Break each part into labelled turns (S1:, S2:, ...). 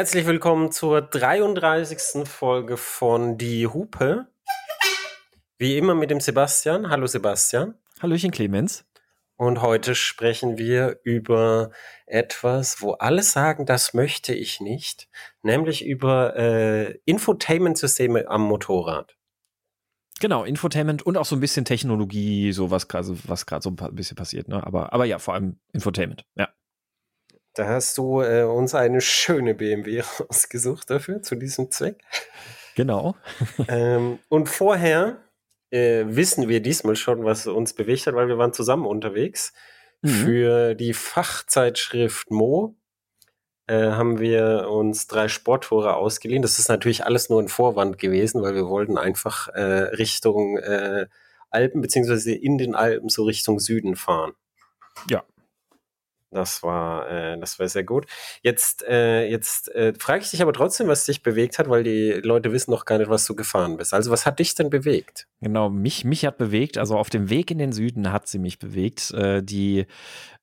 S1: Herzlich willkommen zur 33. Folge von Die Hupe. Wie immer mit dem Sebastian. Hallo Sebastian.
S2: Hallöchen Clemens.
S1: Und heute sprechen wir über etwas, wo alle sagen, das möchte ich nicht, nämlich über äh, Infotainment-Systeme am Motorrad.
S2: Genau, Infotainment und auch so ein bisschen Technologie, so was gerade was gerade so ein bisschen passiert, ne? Aber, aber ja, vor allem Infotainment, ja.
S1: Da hast du äh, uns eine schöne BMW ausgesucht dafür, zu diesem Zweck.
S2: Genau.
S1: ähm, und vorher äh, wissen wir diesmal schon, was uns bewegt hat, weil wir waren zusammen unterwegs. Mhm. Für die Fachzeitschrift Mo äh, haben wir uns drei Sporttore ausgeliehen. Das ist natürlich alles nur ein Vorwand gewesen, weil wir wollten einfach äh, Richtung äh, Alpen, beziehungsweise in den Alpen so Richtung Süden fahren.
S2: Ja,
S1: das war, äh, das war sehr gut. Jetzt, äh, jetzt äh, frage ich dich aber trotzdem, was dich bewegt hat, weil die Leute wissen noch gar nicht, was du gefahren bist. Also was hat dich denn bewegt?
S2: Genau, mich, mich hat bewegt, also auf dem Weg in den Süden hat sie mich bewegt. Äh, die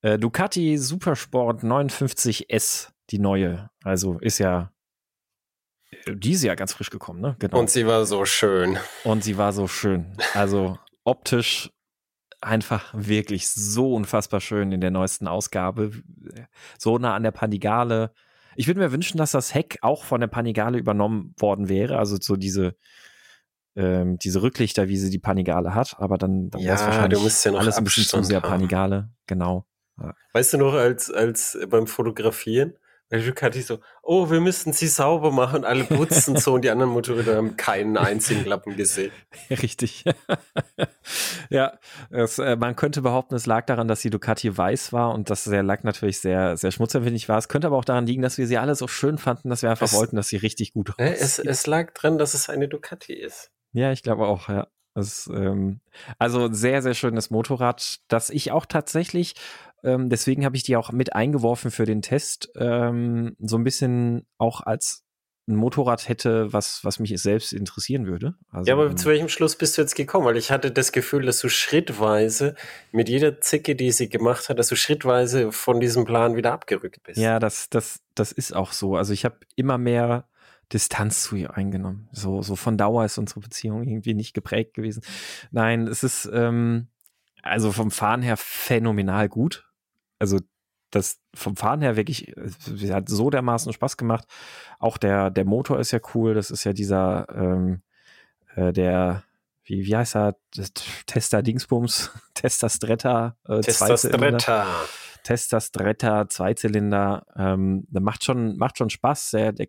S2: äh, Ducati Supersport 59S, die neue. Also ist ja die ist ja ganz frisch gekommen, ne?
S1: Genau. Und sie war so schön.
S2: Und sie war so schön. Also optisch einfach wirklich so unfassbar schön in der neuesten Ausgabe. So nah an der Panigale. Ich würde mir wünschen, dass das Heck auch von der Panigale übernommen worden wäre. Also so diese, ähm, diese Rücklichter, wie sie die Panigale hat. Aber dann, dann
S1: ja, wäre es wahrscheinlich ja
S2: alles ein bisschen zu sehr Panigale. Genau. Ja.
S1: Weißt du noch, als, als beim Fotografieren, weil Ducati so, oh, wir müssten sie sauber machen, alle putzen so und die anderen Motorräder haben keinen einzigen Lappen gesehen.
S2: Richtig. ja, es, äh, man könnte behaupten, es lag daran, dass die Ducati weiß war und dass der Lack natürlich sehr, sehr schmutzempfindlich war. Es könnte aber auch daran liegen, dass wir sie alle so schön fanden, dass wir einfach es, wollten, dass sie richtig gut
S1: aussieht. Es, es lag dran, dass es eine Ducati ist.
S2: Ja, ich glaube auch, ja. Das, ähm, also sehr, sehr schönes Motorrad, das ich auch tatsächlich ähm, deswegen habe ich die auch mit eingeworfen für den Test. Ähm, so ein bisschen auch als ein Motorrad hätte, was, was mich selbst interessieren würde.
S1: Also, ja, aber zu welchem Schluss bist du jetzt gekommen? Weil ich hatte das Gefühl, dass du schrittweise mit jeder Zicke, die sie gemacht hat, dass du schrittweise von diesem Plan wieder abgerückt bist.
S2: Ja, das, das, das ist auch so. Also ich habe immer mehr Distanz zu ihr eingenommen. So, so von Dauer ist unsere Beziehung irgendwie nicht geprägt gewesen. Nein, es ist ähm, also vom Fahren her phänomenal gut also das vom Fahren her wirklich, sie hat so dermaßen Spaß gemacht. Auch der, der Motor ist ja cool. Das ist ja dieser, ähm, äh, der, wie, wie heißt er? Tester Dingsbums, Tester Stretta,
S1: äh, Tester Stretta.
S2: Tester Stretta, Zweizylinder. Ähm, der macht schon, macht schon Spaß. Der, der,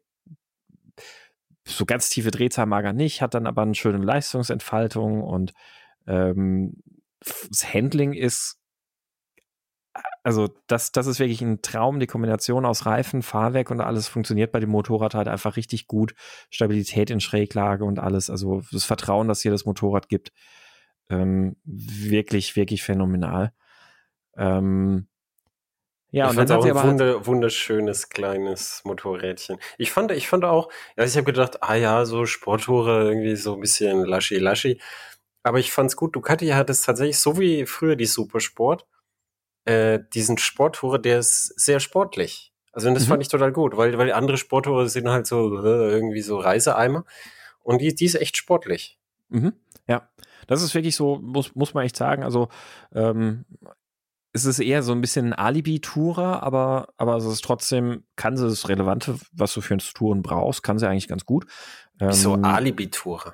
S2: so ganz tiefe Drehzahl mag er nicht, hat dann aber eine schöne Leistungsentfaltung und ähm, das Handling ist also das, das ist wirklich ein Traum. Die Kombination aus Reifen, Fahrwerk und alles funktioniert bei dem Motorrad halt einfach richtig gut. Stabilität in Schräglage und alles. Also das Vertrauen, das hier das Motorrad gibt, ähm, wirklich, wirklich phänomenal. Ähm,
S1: ja, ich und fand dann auch ein wunder, wunderschönes kleines Motorrädchen. Ich fand, ich fand auch, ja, ich habe gedacht, ah ja, so Sporttore irgendwie so ein bisschen laschi laschi. Aber ich fand's gut. Ducati hat es tatsächlich so wie früher die Supersport äh, diesen Sporttore, der ist sehr sportlich. Also das mhm. fand ich total gut, weil, weil andere Sporttore sind halt so äh, irgendwie so Reiseeimer. Und die, die ist echt sportlich.
S2: Mhm. Ja, das ist wirklich so, muss, muss man echt sagen. Also ähm, es ist eher so ein bisschen ein Alibi-Tourer, aber, aber es ist trotzdem, kann sie das Relevante, was du für ein Touren brauchst, kann sie eigentlich ganz gut.
S1: Ähm, Wieso Alibi-Tourer?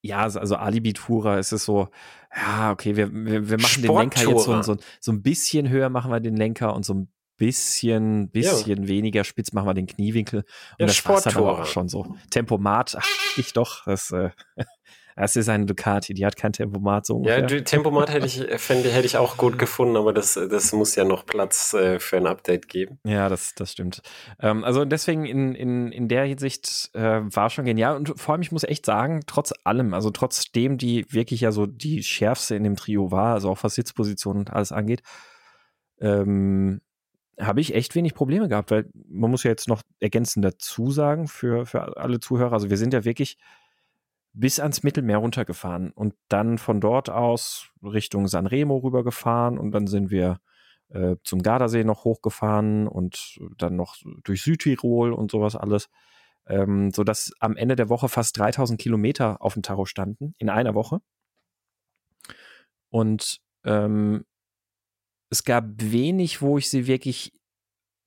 S2: Ja, also Alibi-Tourer ist es so, ja, okay, wir, wir, wir machen den Lenker jetzt so, so, so ein bisschen höher, machen wir den Lenker und so ein bisschen, bisschen ja. weniger spitz machen wir den Kniewinkel. Und ja, das war's dann aber auch schon so. Tempomat, ach, ich doch, das, äh, Das ist eine Ducati, die hat kein Tempomat so
S1: ungefähr. Ja, Tempomat hätte ich, fände, hätte ich auch gut gefunden, aber das, das muss ja noch Platz äh, für ein Update geben.
S2: Ja, das, das stimmt. Ähm, also deswegen in, in, in der Hinsicht äh, war schon genial und vor allem, ich muss echt sagen, trotz allem, also trotzdem die wirklich ja so die schärfste in dem Trio war, also auch was Sitzposition und alles angeht, ähm, habe ich echt wenig Probleme gehabt, weil man muss ja jetzt noch ergänzend dazu sagen für, für alle Zuhörer, also wir sind ja wirklich bis ans Mittelmeer runtergefahren und dann von dort aus Richtung Sanremo rübergefahren und dann sind wir äh, zum Gardasee noch hochgefahren und dann noch durch Südtirol und sowas alles. Ähm, sodass am Ende der Woche fast 3000 Kilometer auf dem Tacho standen, in einer Woche. Und ähm, es gab wenig, wo ich sie wirklich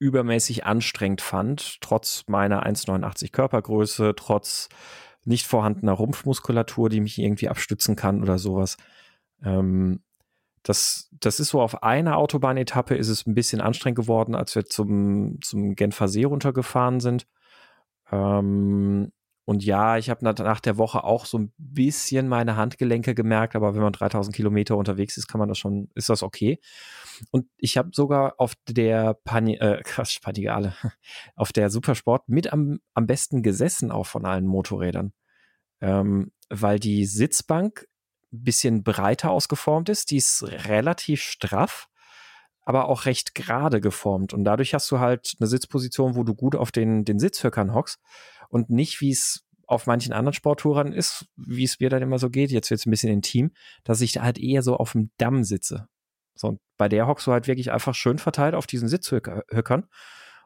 S2: übermäßig anstrengend fand, trotz meiner 1,89 Körpergröße, trotz nicht vorhandener Rumpfmuskulatur, die mich irgendwie abstützen kann oder sowas. Ähm, das, das ist so auf einer Autobahnetappe ist es ein bisschen anstrengend geworden, als wir zum, zum Genfer See runtergefahren sind. Ähm, und ja, ich habe nach der Woche auch so ein bisschen meine Handgelenke gemerkt, aber wenn man 3000 Kilometer unterwegs ist, kann man das schon, ist das okay. Und ich habe sogar auf der Pani, äh, krass, Panigale, auf der Supersport mit am, am besten gesessen, auch von allen Motorrädern. Ähm, weil die Sitzbank ein bisschen breiter ausgeformt ist, die ist relativ straff, aber auch recht gerade geformt. Und dadurch hast du halt eine Sitzposition, wo du gut auf den, den Sitzhöckern hockst und nicht, wie es auf manchen anderen Sporttouren ist, wie es mir dann immer so geht, jetzt wird es ein bisschen intim, dass ich da halt eher so auf dem Damm sitze. So, und bei der hockst du halt wirklich einfach schön verteilt auf diesen Sitzhöckern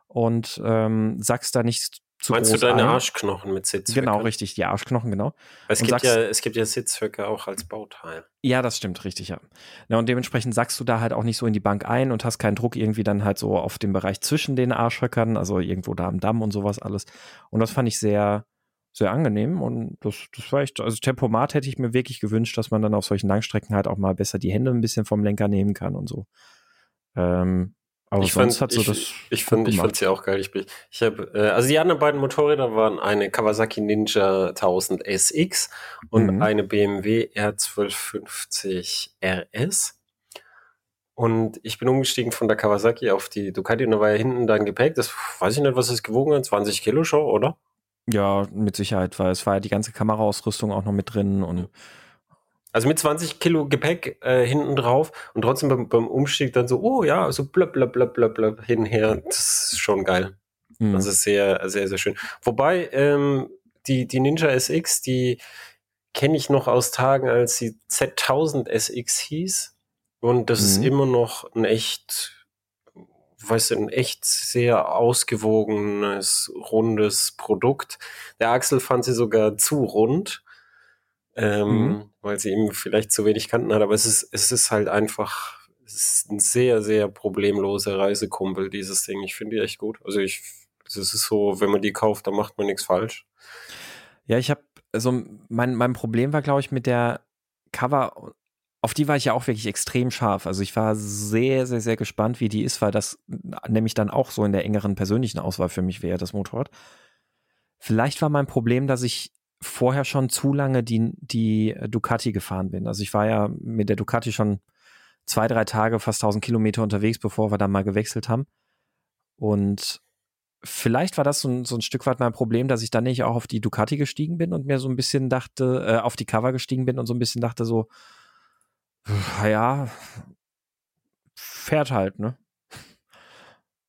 S2: und ähm, sagst da nicht zu
S1: Meinst du deine ein. Arschknochen mit Sitzhöckern?
S2: Genau, richtig, die Arschknochen, genau.
S1: Es gibt, sagst, ja, es gibt ja Sitzhöcker auch als Bauteil.
S2: Ja, das stimmt, richtig, ja. ja. Und dementsprechend sagst du da halt auch nicht so in die Bank ein und hast keinen Druck irgendwie dann halt so auf dem Bereich zwischen den Arschhöckern, also irgendwo da am Damm und sowas alles. Und das fand ich sehr, sehr angenehm und das, das war echt, also Tempomat hätte ich mir wirklich gewünscht, dass man dann auf solchen Langstrecken halt auch mal besser die Hände ein bisschen vom Lenker nehmen kann und so. Ähm,
S1: aber ich sonst fand, hat so ich, das. Ich fand, ich fand sie auch geil. Ich, ich habe, äh, also die anderen beiden Motorräder waren eine Kawasaki Ninja 1000 SX und mhm. eine BMW R1250 RS. Und ich bin umgestiegen von der Kawasaki auf die Ducati und da war ja hinten dein Gepäck. Das weiß ich nicht, was es gewogen hat. 20 Kilo schon, oder?
S2: Ja, mit Sicherheit, weil es war ja die ganze Kameraausrüstung auch noch mit drin und
S1: also mit 20 Kilo Gepäck äh, hinten drauf und trotzdem beim, beim, Umstieg dann so, oh ja, so blöb, blöb, blöb, blöb, blöb, hinher. Das ist schon geil. Mhm. Das ist sehr, sehr, sehr schön. Wobei, ähm, die, die Ninja SX, die kenne ich noch aus Tagen, als sie Z1000 SX hieß. Und das mhm. ist immer noch ein echt, weißt du, ein echt sehr ausgewogenes, rundes Produkt. Der Axel fand sie sogar zu rund ähm, mhm. weil sie eben vielleicht zu wenig Kanten hat. Aber es ist, es ist halt einfach, es ist ein sehr, sehr problemloser Reisekumpel, dieses Ding. Ich finde die echt gut. Also ich, es ist so, wenn man die kauft, dann macht man nichts falsch.
S2: Ja, ich habe, also mein, mein Problem war, glaube ich, mit der Cover, auf die war ich ja auch wirklich extrem scharf. Also ich war sehr, sehr, sehr gespannt, wie die ist, weil das nämlich dann auch so in der engeren persönlichen Auswahl für mich wäre, das Motorrad. Vielleicht war mein Problem, dass ich vorher schon zu lange die, die Ducati gefahren bin. Also ich war ja mit der Ducati schon zwei, drei Tage, fast 1000 Kilometer unterwegs, bevor wir dann mal gewechselt haben. Und vielleicht war das so ein, so ein Stück weit mein Problem, dass ich dann nicht auch auf die Ducati gestiegen bin und mir so ein bisschen dachte, äh, auf die Cover gestiegen bin und so ein bisschen dachte so, ja, fährt halt, ne?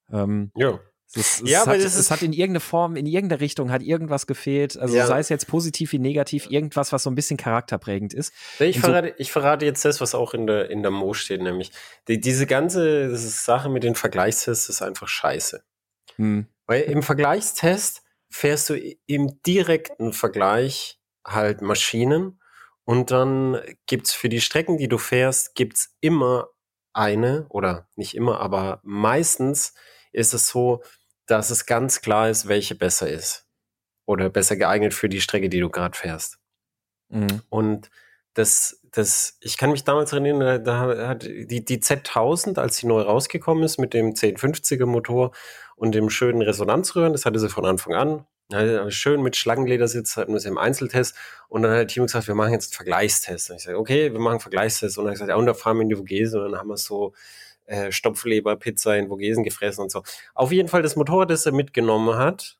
S1: Ähm, ja.
S2: Es, es, ja, hat, es hat in irgendeiner Form, in irgendeiner Richtung hat irgendwas gefehlt. Also ja. sei es jetzt positiv wie negativ, irgendwas, was so ein bisschen charakterprägend ist.
S1: Ich verrate, so, ich verrate jetzt das, was auch in der, in der Mo steht, nämlich die, diese ganze Sache mit den Vergleichstests ist einfach scheiße. Hm. Weil im Vergleichstest fährst du im direkten Vergleich halt Maschinen und dann gibt's für die Strecken, die du fährst, gibt's immer eine oder nicht immer, aber meistens ist es so, dass es ganz klar ist, welche besser ist. Oder besser geeignet für die Strecke, die du gerade fährst. Mhm. Und das, das, ich kann mich damals erinnern, da hat die, die Z1000, als sie neu rausgekommen ist mit dem 1050er Motor und dem schönen Resonanzröhren, das hatte sie von Anfang an. Schön mit Schlangenledersitz, hatten wir sie im Einzeltest. Und dann hat Timo gesagt, wir machen jetzt einen Vergleichstest. Und ich sage, okay, wir machen einen Vergleichstest. Und dann hat er gesagt, ja, und da fahren wir in die Vogese. Und dann haben wir so äh, Stopfleber-Pizza in Vogesen gefressen und so. Auf jeden Fall das Motorrad, das er mitgenommen hat.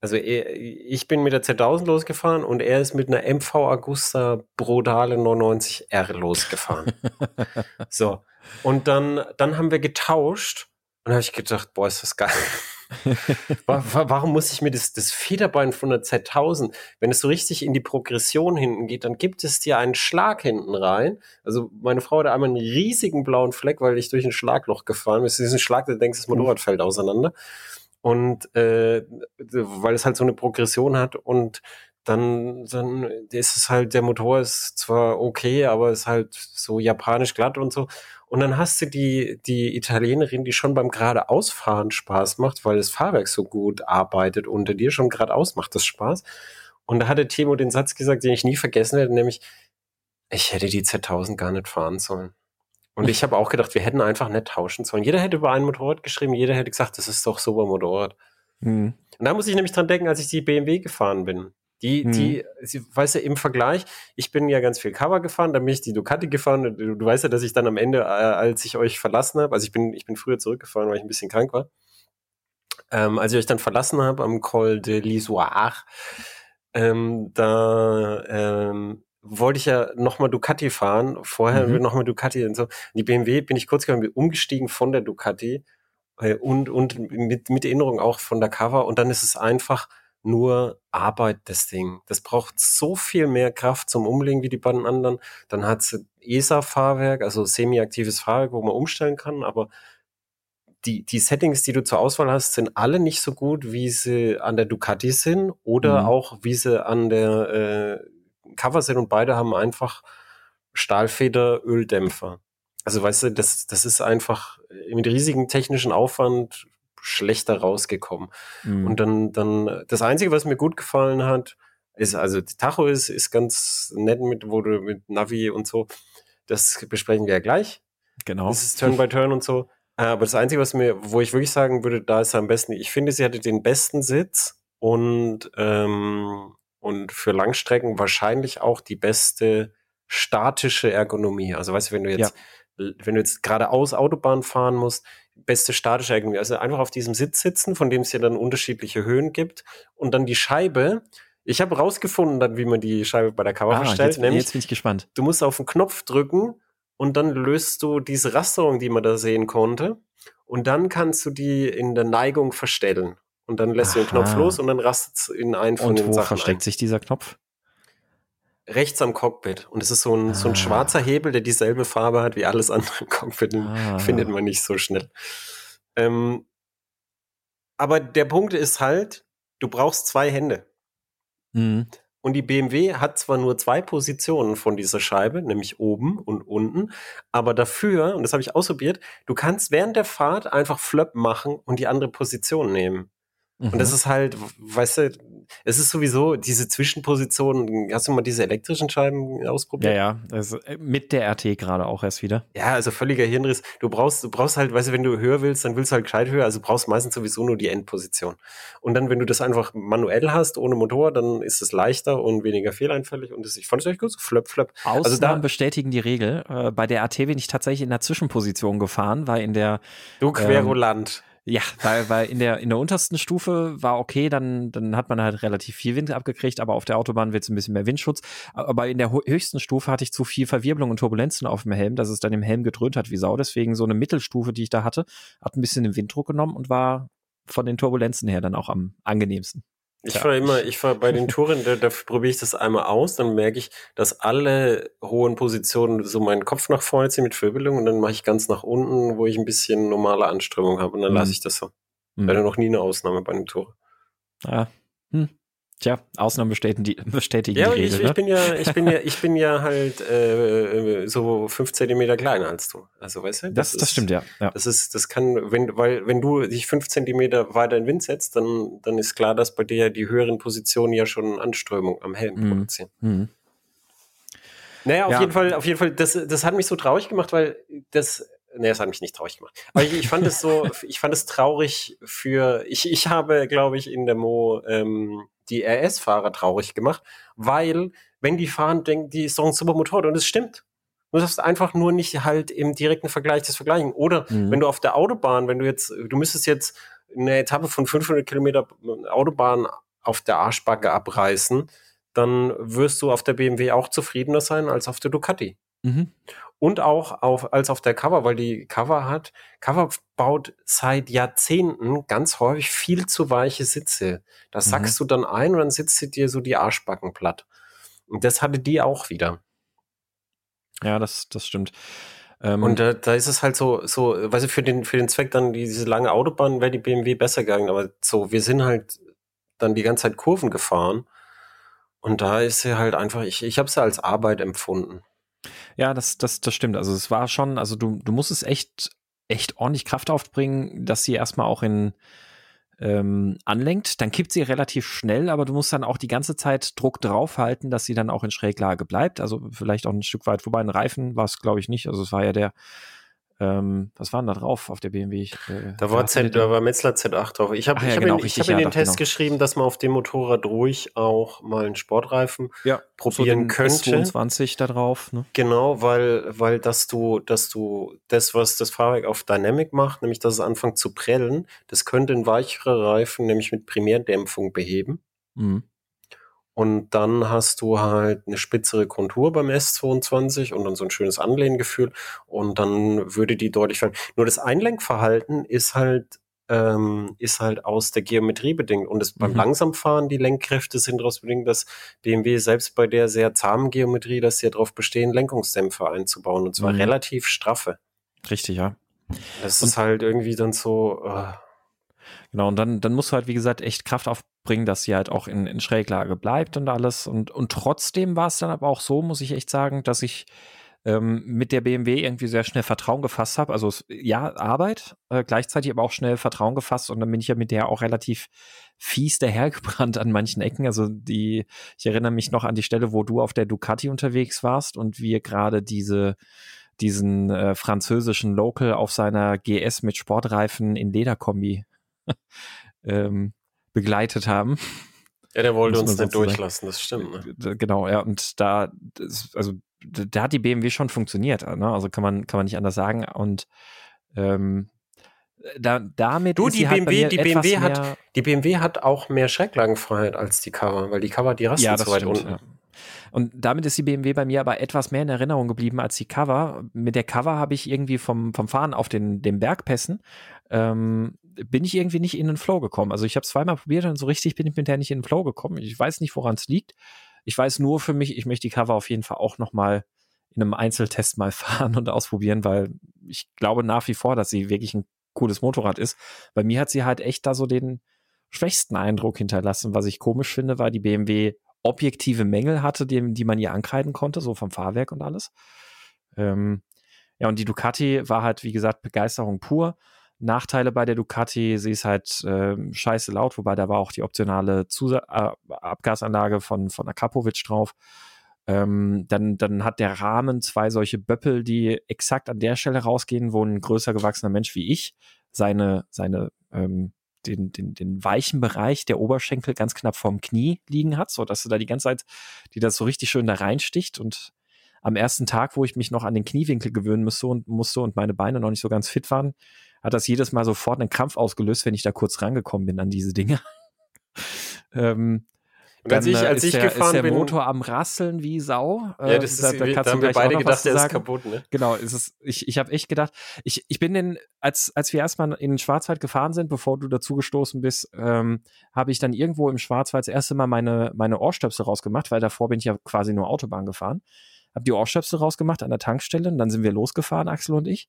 S1: Also er, ich bin mit der Z1000 losgefahren und er ist mit einer MV Agusta Brodale 99R losgefahren. so. Und dann, dann haben wir getauscht und habe ich gedacht, boah, ist das geil. Warum muss ich mir das, das Federbein von der Z1000, wenn es so richtig in die Progression hinten geht, dann gibt es dir einen Schlag hinten rein. Also meine Frau hatte einmal einen riesigen blauen Fleck, weil ich durch ein Schlagloch gefahren bin. Es ist diesen Schlag, da denkst, das Motorrad fällt auseinander. Und äh, weil es halt so eine Progression hat und dann, dann ist es halt, der Motor ist zwar okay, aber ist halt so japanisch glatt und so. Und dann hast du die, die Italienerin, die schon beim geradeausfahren Spaß macht, weil das Fahrwerk so gut arbeitet unter dir, schon geradeaus macht das Spaß. Und da hatte Timo den Satz gesagt, den ich nie vergessen hätte, nämlich, ich hätte die Z1000 gar nicht fahren sollen. Und ich habe auch gedacht, wir hätten einfach nicht tauschen sollen. Jeder hätte über ein Motorrad geschrieben, jeder hätte gesagt, das ist doch super Motorrad. Mhm. Und da muss ich nämlich dran denken, als ich die BMW gefahren bin. Die, hm. die, sie, weißt du, im Vergleich, ich bin ja ganz viel Cover gefahren, dann bin ich die Ducati gefahren. Du, du weißt ja, dass ich dann am Ende, äh, als ich euch verlassen habe, also ich bin, ich bin früher zurückgefahren, weil ich ein bisschen krank war. Ähm, als ich euch dann verlassen habe am Col de l'Isoire, ähm, da ähm, wollte ich ja nochmal Ducati fahren. Vorher mhm. nochmal Ducati und so. Die BMW bin ich kurz gegangen, umgestiegen von der Ducati äh, und, und mit, mit Erinnerung auch von der Cover. Und dann ist es einfach nur Arbeit, das Ding. Das braucht so viel mehr Kraft zum Umlegen wie die beiden anderen. Dann hat es ESA-Fahrwerk, also semi-aktives Fahrwerk, wo man umstellen kann, aber die, die Settings, die du zur Auswahl hast, sind alle nicht so gut, wie sie an der Ducati sind oder mhm. auch wie sie an der äh, Cover sind und beide haben einfach Stahlfeder-Öldämpfer. Also weißt du, das, das ist einfach mit riesigem technischen Aufwand schlechter rausgekommen. Mhm. Und dann, dann, das Einzige, was mir gut gefallen hat, ist, also Tacho ist, ist ganz nett mit, wo du mit Navi und so, das besprechen wir ja gleich.
S2: Genau.
S1: Das ist Turn by Turn und so. Aber das Einzige, was mir, wo ich wirklich sagen würde, da ist am besten, ich finde, sie hatte den besten Sitz und, ähm, und für Langstrecken wahrscheinlich auch die beste statische Ergonomie. Also weißt du, wenn du jetzt, ja. wenn du jetzt geradeaus Autobahn fahren musst, beste statische Ergonomie. Also einfach auf diesem Sitz sitzen, von dem es ja dann unterschiedliche Höhen gibt und dann die Scheibe. Ich habe rausgefunden, dann, wie man die Scheibe bei der Kamera ah, verstellt.
S2: Jetzt, nämlich, jetzt bin ich gespannt.
S1: Du musst auf den Knopf drücken und dann löst du diese Rasterung, die man da sehen konnte. Und dann kannst du die in der Neigung verstellen. Und dann lässt Aha. du den Knopf los und dann rastet es in einen von
S2: und
S1: den
S2: wo
S1: Sachen.
S2: versteckt
S1: ein.
S2: sich dieser Knopf?
S1: Rechts am Cockpit. Und es ist so ein, ah. so ein schwarzer Hebel, der dieselbe Farbe hat wie alles andere im Cockpit. Den ah. findet man nicht so schnell. Ähm, aber der Punkt ist halt, du brauchst zwei Hände. Mhm. Und die BMW hat zwar nur zwei Positionen von dieser Scheibe, nämlich oben und unten, aber dafür, und das habe ich ausprobiert, du kannst während der Fahrt einfach Flöpp machen und die andere Position nehmen. Mhm. Und das mhm. ist halt, weißt du, es ist sowieso diese Zwischenposition. Hast du mal diese elektrischen Scheiben ausprobiert?
S2: Ja, ja. Also mit der RT gerade auch erst wieder.
S1: Ja, also völliger Hirnriss. Du brauchst, du brauchst halt, weißt du, wenn du höher willst, dann willst du halt gescheit höher. Also brauchst meistens sowieso nur die Endposition. Und dann, wenn du das einfach manuell hast, ohne Motor, dann ist es leichter und weniger fehleinfällig. Und das, ich fand es echt gut, so flöpp, flöpp.
S2: Ausnahmen also da, bestätigen die Regel. Äh, bei der RT bin ich tatsächlich in der Zwischenposition gefahren, weil in der
S1: Du Querulant.
S2: Ähm, ja, weil, weil in der in der untersten Stufe war okay, dann dann hat man halt relativ viel Wind abgekriegt, aber auf der Autobahn wird es ein bisschen mehr Windschutz. Aber in der höchsten Stufe hatte ich zu viel Verwirbelung und Turbulenzen auf dem Helm, dass es dann im Helm gedröhnt hat wie Sau. Deswegen so eine Mittelstufe, die ich da hatte, hat ein bisschen den Winddruck genommen und war von den Turbulenzen her dann auch am angenehmsten.
S1: Ich fahre immer, ich fahre bei den Touren, da, da probiere ich das einmal aus, dann merke ich, dass alle hohen Positionen so meinen Kopf nach vorne ziehen mit Verwirbelung und dann mache ich ganz nach unten, wo ich ein bisschen normale Anstrengung habe und dann mhm. lasse ich das so. Mhm. Leider noch nie eine Ausnahme bei den Touren.
S2: Ja. Tja, Ausnahmen bestätigen die, bestätigen
S1: ja,
S2: die
S1: Regel. Ich,
S2: ne?
S1: ich, bin ja, ich bin ja, ich bin ja halt äh, so fünf Zentimeter kleiner als du. Also weißt du?
S2: Das, das, das stimmt ja. ja.
S1: Das ist, das kann, wenn, weil wenn du dich fünf Zentimeter weiter in den Wind setzt, dann, dann ist klar, dass bei dir die höheren Positionen ja schon Anströmung am Helm mhm. produzieren. Mhm. Naja, auf ja. jeden Fall, auf jeden Fall, das, das hat mich so traurig gemacht, weil das Nee, das hat mich nicht traurig gemacht. Aber ich, ich fand es so, ich fand es traurig für, ich, ich habe, glaube ich, in der Mo ähm, die RS-Fahrer traurig gemacht, weil, wenn die fahren, denken die ist doch ein super Motorrad und es stimmt. Du darfst einfach nur nicht halt im direkten Vergleich das vergleichen. Oder mhm. wenn du auf der Autobahn, wenn du jetzt, du müsstest jetzt eine Etappe von 500 Kilometer Autobahn auf der Arschbacke abreißen, dann wirst du auf der BMW auch zufriedener sein als auf der Ducati. Mhm. Und auch auf, als auf der Cover, weil die Cover hat, Cover baut seit Jahrzehnten ganz häufig viel zu weiche Sitze. Da mhm. sackst du dann ein und dann sitzt sie dir so die Arschbacken platt. Und das hatte die auch wieder.
S2: Ja, das, das stimmt.
S1: Ähm, und da, da ist es halt so, so, weißt du, für den, für den Zweck dann diese lange Autobahn wäre die BMW besser gegangen, aber so, wir sind halt dann die ganze Zeit Kurven gefahren und da ist sie halt einfach, ich, ich habe sie als Arbeit empfunden.
S2: Ja, das, das, das stimmt. Also es war schon, also du, du musst es echt, echt ordentlich Kraft aufbringen, dass sie erstmal auch in ähm, anlenkt. Dann kippt sie relativ schnell, aber du musst dann auch die ganze Zeit Druck draufhalten, dass sie dann auch in Schräglage bleibt. Also vielleicht auch ein Stück weit vorbei. Ein Reifen war es, glaube ich, nicht. Also es war ja der, ähm, was war denn da drauf auf der BMW? Ich,
S1: äh, da, war Z, da war Metzler Z8 drauf. Ich habe ja, hab genau, in, ich hab in den ja, Test genau. geschrieben, dass man auf dem Motorrad ruhig auch mal einen Sportreifen
S2: ja, probieren so könnte. 22 da drauf.
S1: Ne? Genau, weil, weil dass du, dass du das, was das Fahrwerk auf Dynamic macht, nämlich dass es anfängt zu prellen, das könnte ein weicherer Reifen nämlich mit Primärdämpfung beheben. Mhm. Und dann hast du halt eine spitzere Kontur beim S22 und dann so ein schönes Anlehngefühl. Und dann würde die deutlich fallen. Nur das Einlenkverhalten ist halt, ähm, ist halt aus der Geometrie bedingt. Und es, mhm. beim Langsamfahren, die Lenkkräfte sind daraus bedingt, dass BMW selbst bei der sehr zahmen Geometrie, dass sie darauf bestehen, Lenkungsdämpfer einzubauen. Und zwar mhm. relativ straffe.
S2: Richtig, ja.
S1: Das und ist halt irgendwie dann so. Uh,
S2: Genau, und dann, dann musst du halt, wie gesagt, echt Kraft aufbringen, dass sie halt auch in, in Schräglage bleibt und alles. Und, und trotzdem war es dann aber auch so, muss ich echt sagen, dass ich ähm, mit der BMW irgendwie sehr schnell Vertrauen gefasst habe. Also ja, Arbeit, äh, gleichzeitig aber auch schnell Vertrauen gefasst und dann bin ich ja mit der auch relativ fies dahergebrannt an manchen Ecken. Also die, ich erinnere mich noch an die Stelle, wo du auf der Ducati unterwegs warst und wir gerade diese diesen äh, französischen Local auf seiner GS mit Sportreifen in Lederkombi ähm, begleitet haben.
S1: Ja, der wollte uns nicht durchlassen, das stimmt.
S2: Ne? Genau, ja, und da, das, also da hat die BMW schon funktioniert, ne? also kann man, kann man nicht anders sagen. Und ähm, da, damit
S1: du, die BMW, halt die BMW hat, die BMW hat auch mehr Schräglagenfreiheit als die Cover, weil die Cover, die rasten ja, zu weit stimmt, unten. Ja.
S2: Und damit ist die BMW bei mir aber etwas mehr in Erinnerung geblieben als die Cover. Mit der Cover habe ich irgendwie vom, vom Fahren auf den, den Bergpässen ähm, bin ich irgendwie nicht in den Flow gekommen. Also ich habe zweimal probiert und so richtig bin ich mit der nicht in den Flow gekommen. Ich weiß nicht, woran es liegt. Ich weiß nur für mich, ich möchte die Cover auf jeden Fall auch noch mal in einem Einzeltest mal fahren und ausprobieren, weil ich glaube nach wie vor, dass sie wirklich ein cooles Motorrad ist. Bei mir hat sie halt echt da so den schwächsten Eindruck hinterlassen. Was ich komisch finde, war die BMW objektive Mängel hatte, die, die man ihr ankreiden konnte, so vom Fahrwerk und alles. Ähm, ja, und die Ducati war halt, wie gesagt, Begeisterung pur. Nachteile bei der Ducati, sie ist halt äh, scheiße laut, wobei da war auch die optionale Zusa äh, Abgasanlage von, von Akapovic drauf. Ähm, dann, dann hat der Rahmen zwei solche Böppel, die exakt an der Stelle rausgehen, wo ein größer gewachsener Mensch wie ich seine, seine ähm, den, den, den weichen Bereich der Oberschenkel ganz knapp vorm Knie liegen hat, so dass du da die ganze Zeit, die das so richtig schön da reinsticht und am ersten Tag, wo ich mich noch an den Kniewinkel gewöhnen musste und, musste und meine Beine noch nicht so ganz fit waren, hat das jedes Mal sofort einen Krampf ausgelöst, wenn ich da kurz rangekommen bin an diese Dinge. ähm,
S1: und als dann, ich, als ich
S2: der, ist der
S1: bin,
S2: Motor am Rasseln wie Sau.
S1: Ja, das ist, da, da, da haben wir beide gedacht, der ist kaputt, ne?
S2: Genau, ist es, ich, ich habe echt gedacht, ich, ich bin den, als, als wir erstmal in den Schwarzwald gefahren sind, bevor du dazugestoßen bist, ähm, habe ich dann irgendwo im Schwarzwald das erste Mal meine, meine Ohrstöpsel rausgemacht, weil davor bin ich ja quasi nur Autobahn gefahren. Hab die Ohrstöpsel rausgemacht an der Tankstelle und dann sind wir losgefahren, Axel und ich.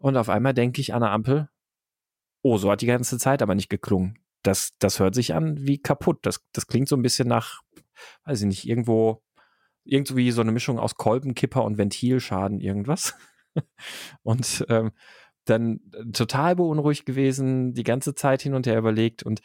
S2: Und auf einmal denke ich an der Ampel, oh, so hat die ganze Zeit aber nicht geklungen. Das, das hört sich an wie kaputt. Das, das klingt so ein bisschen nach, weiß ich nicht, irgendwo, irgendwie so eine Mischung aus Kolbenkipper und Ventilschaden, irgendwas. und ähm, dann total beunruhigt gewesen, die ganze Zeit hin und her überlegt und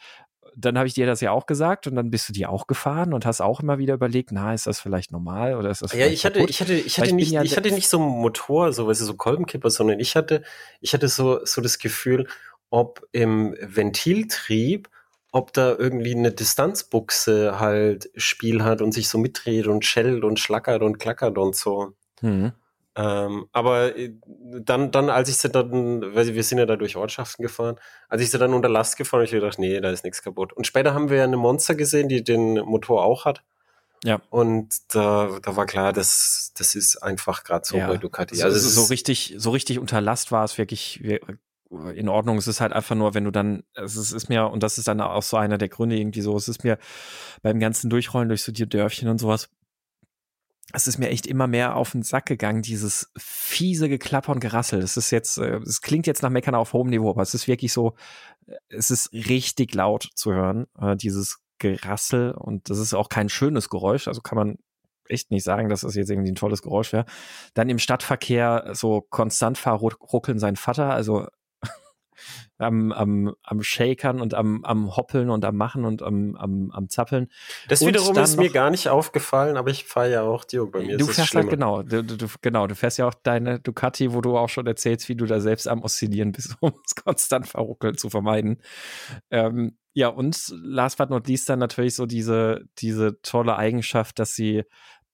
S2: dann habe ich dir das ja auch gesagt und dann bist du dir auch gefahren und hast auch immer wieder überlegt, na, ist das vielleicht normal oder ist das
S1: Ja, ich hatte, ich hatte, ich hatte, ich nicht, ja ich hatte nicht so einen Motor, so, weißt du, so Kolbenkipper, sondern ich hatte, ich hatte so, so das Gefühl, ob im Ventiltrieb, ob da irgendwie eine Distanzbuchse halt Spiel hat und sich so mitdreht und schellt und schlackert und klackert und so. Mhm. Ähm, aber äh, dann, dann, als ich sie dann, weil wir sind ja da durch Ortschaften gefahren, als ich sie dann unter Last gefahren habe, ich gedacht, nee, da ist nichts kaputt. Und später haben wir ja eine Monster gesehen, die den Motor auch hat. Ja. Und da, da war klar, das, das ist einfach gerade so ja. bei Ducati.
S2: Also, also so richtig, so richtig unter Last war es wirklich in Ordnung. Es ist halt einfach nur, wenn du dann, es ist, ist mir, und das ist dann auch so einer der Gründe irgendwie so, es ist mir beim ganzen Durchrollen durch so die Dörfchen und sowas, es ist mir echt immer mehr auf den Sack gegangen, dieses fiese Geklapper und Gerassel. Das ist jetzt, äh, es klingt jetzt nach Meckern auf hohem Niveau, aber es ist wirklich so, äh, es ist richtig laut zu hören, äh, dieses Gerassel und das ist auch kein schönes Geräusch, also kann man echt nicht sagen, dass das jetzt irgendwie ein tolles Geräusch wäre. Dann im Stadtverkehr so konstant verruckeln sein Vater, also am, am, am Shakern und am, am Hoppeln und am Machen und am, am, am Zappeln.
S1: Das und wiederum ist mir gar nicht aufgefallen, aber ich fahre ja auch Duke bei mir.
S2: Du fährst halt genau, du, du, genau, du fährst ja auch deine Ducati, wo du auch schon erzählst, wie du da selbst am Oszillieren bist, um es konstant verruckeln zu vermeiden. Ähm, ja, und last but not least dann natürlich so diese, diese tolle Eigenschaft, dass sie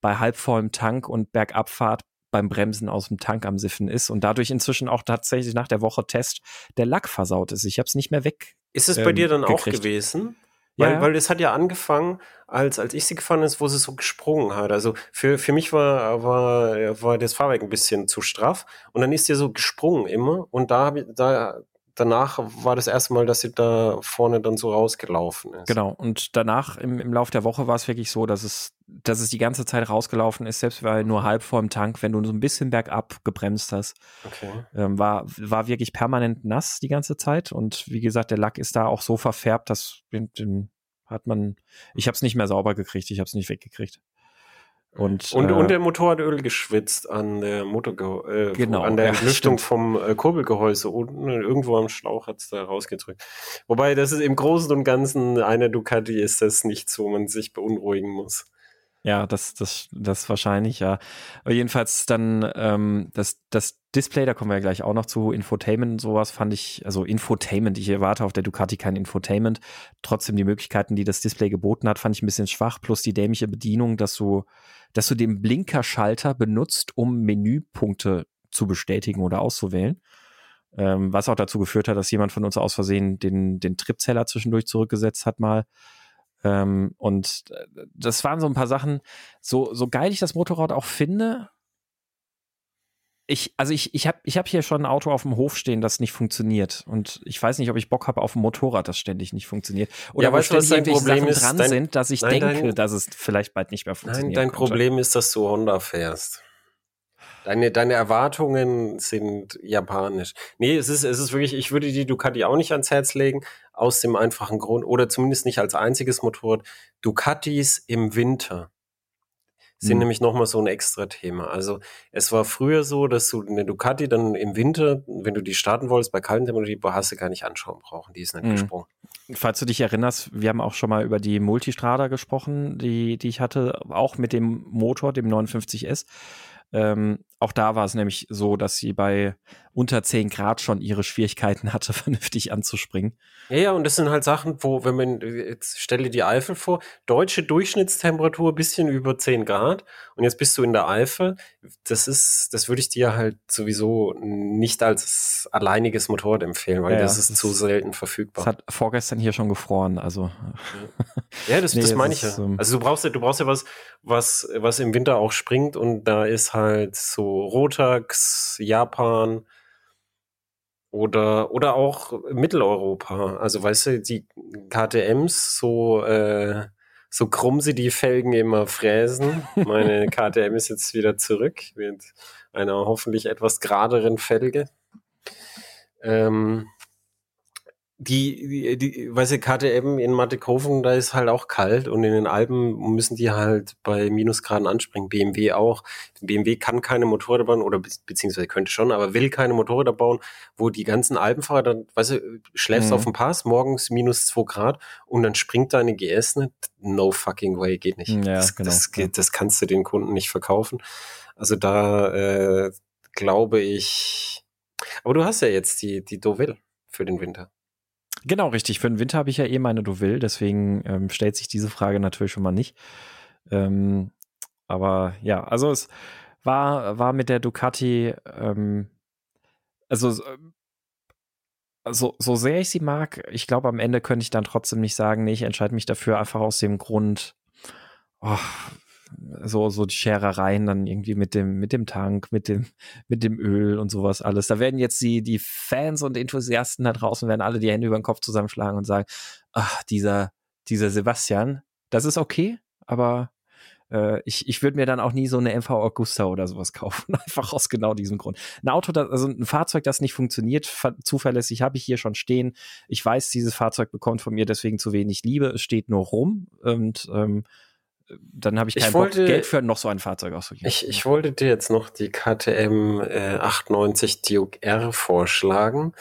S2: bei halbvollem Tank und Bergabfahrt beim Bremsen aus dem Tank am Siffen ist und dadurch inzwischen auch tatsächlich nach der Woche Test der Lack versaut ist. Ich habe es nicht mehr weg.
S1: Ist es bei ähm, dir dann gekriegt. auch gewesen? Weil, ja. weil es hat ja angefangen, als, als ich sie gefahren ist, wo sie so gesprungen hat. Also für, für mich war, war, war das Fahrwerk ein bisschen zu straff und dann ist sie so gesprungen immer und da, hab ich, da danach war das erste Mal, dass sie da vorne dann so rausgelaufen ist.
S2: Genau. Und danach im, im Lauf der Woche war es wirklich so, dass es, dass es die ganze Zeit rausgelaufen ist, selbst weil nur halb vor dem Tank, wenn du so ein bisschen bergab gebremst hast, okay. ähm, war, war wirklich permanent nass die ganze Zeit. Und wie gesagt, der Lack ist da auch so verfärbt, dass den, den hat man, ich habe es nicht mehr sauber gekriegt, ich habe es nicht weggekriegt.
S1: Und, und, äh, und der Motor hat Öl geschwitzt an der Motor äh,
S2: genau,
S1: an der Entlüftung ja, vom äh, Kurbelgehäuse unten irgendwo am Schlauch hat es da rausgedrückt. Wobei das ist im Großen und Ganzen einer Ducati ist das nichts, wo man sich beunruhigen muss.
S2: Ja, das, das, das wahrscheinlich, ja. Aber jedenfalls dann ähm, das, das Display, da kommen wir ja gleich auch noch zu, Infotainment und sowas fand ich, also Infotainment, ich erwarte auf der Ducati kein Infotainment. Trotzdem die Möglichkeiten, die das Display geboten hat, fand ich ein bisschen schwach, plus die dämliche Bedienung, dass du, dass du den Blinkerschalter benutzt, um Menüpunkte zu bestätigen oder auszuwählen. Ähm, was auch dazu geführt hat, dass jemand von uns aus Versehen den, den Tripzeller zwischendurch zurückgesetzt hat mal. Ähm, und äh, das waren so ein paar Sachen, so, so geil ich das Motorrad auch finde. Ich, also ich, ich habe ich hab hier schon ein Auto auf dem Hof stehen, das nicht funktioniert. Und ich weiß nicht, ob ich Bock habe auf ein Motorrad, das ständig nicht funktioniert. Oder ja, wo ständig irgendwelche Problem Sachen ist, dran dein, sind, dass ich nein, denke, dein, dass es vielleicht bald nicht mehr funktioniert.
S1: Nein, dein. Problem ist, dass du Honda fährst. Deine, deine Erwartungen sind japanisch. Nee, es ist, es ist wirklich, ich würde die Ducati auch nicht ans Herz legen, aus dem einfachen Grund, oder zumindest nicht als einziges Motorrad. Ducatis im Winter sind hm. nämlich nochmal so ein extra Thema. Also es war früher so, dass du eine Ducati dann im Winter, wenn du die starten wolltest, bei kalten Temperaturen, hast du gar nicht anschauen brauchen, die ist nicht hm. gesprungen.
S2: Falls du dich erinnerst, wir haben auch schon mal über die Multistrada gesprochen, die, die ich hatte, auch mit dem Motor, dem 59S. Ähm, auch da war es nämlich so, dass sie bei unter 10 Grad schon ihre Schwierigkeiten hatte, vernünftig anzuspringen.
S1: Ja, ja, und das sind halt Sachen, wo, wenn man, jetzt stelle die Eifel vor, deutsche Durchschnittstemperatur bisschen über 10 Grad und jetzt bist du in der Eifel. Das ist, das würde ich dir halt sowieso nicht als alleiniges Motorrad empfehlen, weil ja, das ist das zu selten verfügbar.
S2: Es hat vorgestern hier schon gefroren, also.
S1: Ja, das, nee, das meine ich ja. Also du brauchst ja, du brauchst ja was, was, was im Winter auch springt und da ist halt so Rotax, Japan, oder, oder auch Mitteleuropa. Also weißt du, die KTMs, so, äh, so krumm sie die Felgen immer fräsen. Meine KTM ist jetzt wieder zurück mit einer hoffentlich etwas geraderen Felge. Ähm, die, die, die, weißt du, KTM in Mattighofen, da ist halt auch kalt und in den Alpen müssen die halt bei Minusgraden anspringen. BMW auch. BMW kann keine Motorräder bauen oder be beziehungsweise könnte schon, aber will keine Motorräder bauen, wo die ganzen Alpenfahrer dann, weißt du, schläfst mhm. auf dem Pass, morgens minus zwei Grad und dann springt deine GS nicht. No fucking way, geht nicht. Ja, das, genau. das, geht, das kannst du den Kunden nicht verkaufen. Also da äh, glaube ich. Aber du hast ja jetzt die, die Deauville für den Winter.
S2: Genau, richtig. Für den Winter habe ich ja eh meine Deauville, deswegen ähm, stellt sich diese Frage natürlich schon mal nicht. Ähm, aber ja, also es war, war mit der Ducati, ähm, also so, so sehr ich sie mag, ich glaube, am Ende könnte ich dann trotzdem nicht sagen, nee, ich entscheide mich dafür einfach aus dem Grund, oh, so, so die Scherereien dann irgendwie mit dem, mit dem Tank, mit dem, mit dem Öl und sowas alles. Da werden jetzt die, die Fans und Enthusiasten da draußen werden alle die Hände über den Kopf zusammenschlagen und sagen, ach, dieser, dieser Sebastian, das ist okay, aber äh, ich, ich würde mir dann auch nie so eine MV Augusta oder sowas kaufen. Einfach aus genau diesem Grund. Ein Auto, das, also ein Fahrzeug, das nicht funktioniert, zuverlässig habe ich hier schon stehen. Ich weiß, dieses Fahrzeug bekommt von mir deswegen zu wenig Liebe. Es steht nur rum und ähm, dann habe ich kein ich wollte, Geld für noch so ein Fahrzeug auszugeben.
S1: Ich, ich wollte dir jetzt noch die KTM äh, 890 Duke R vorschlagen.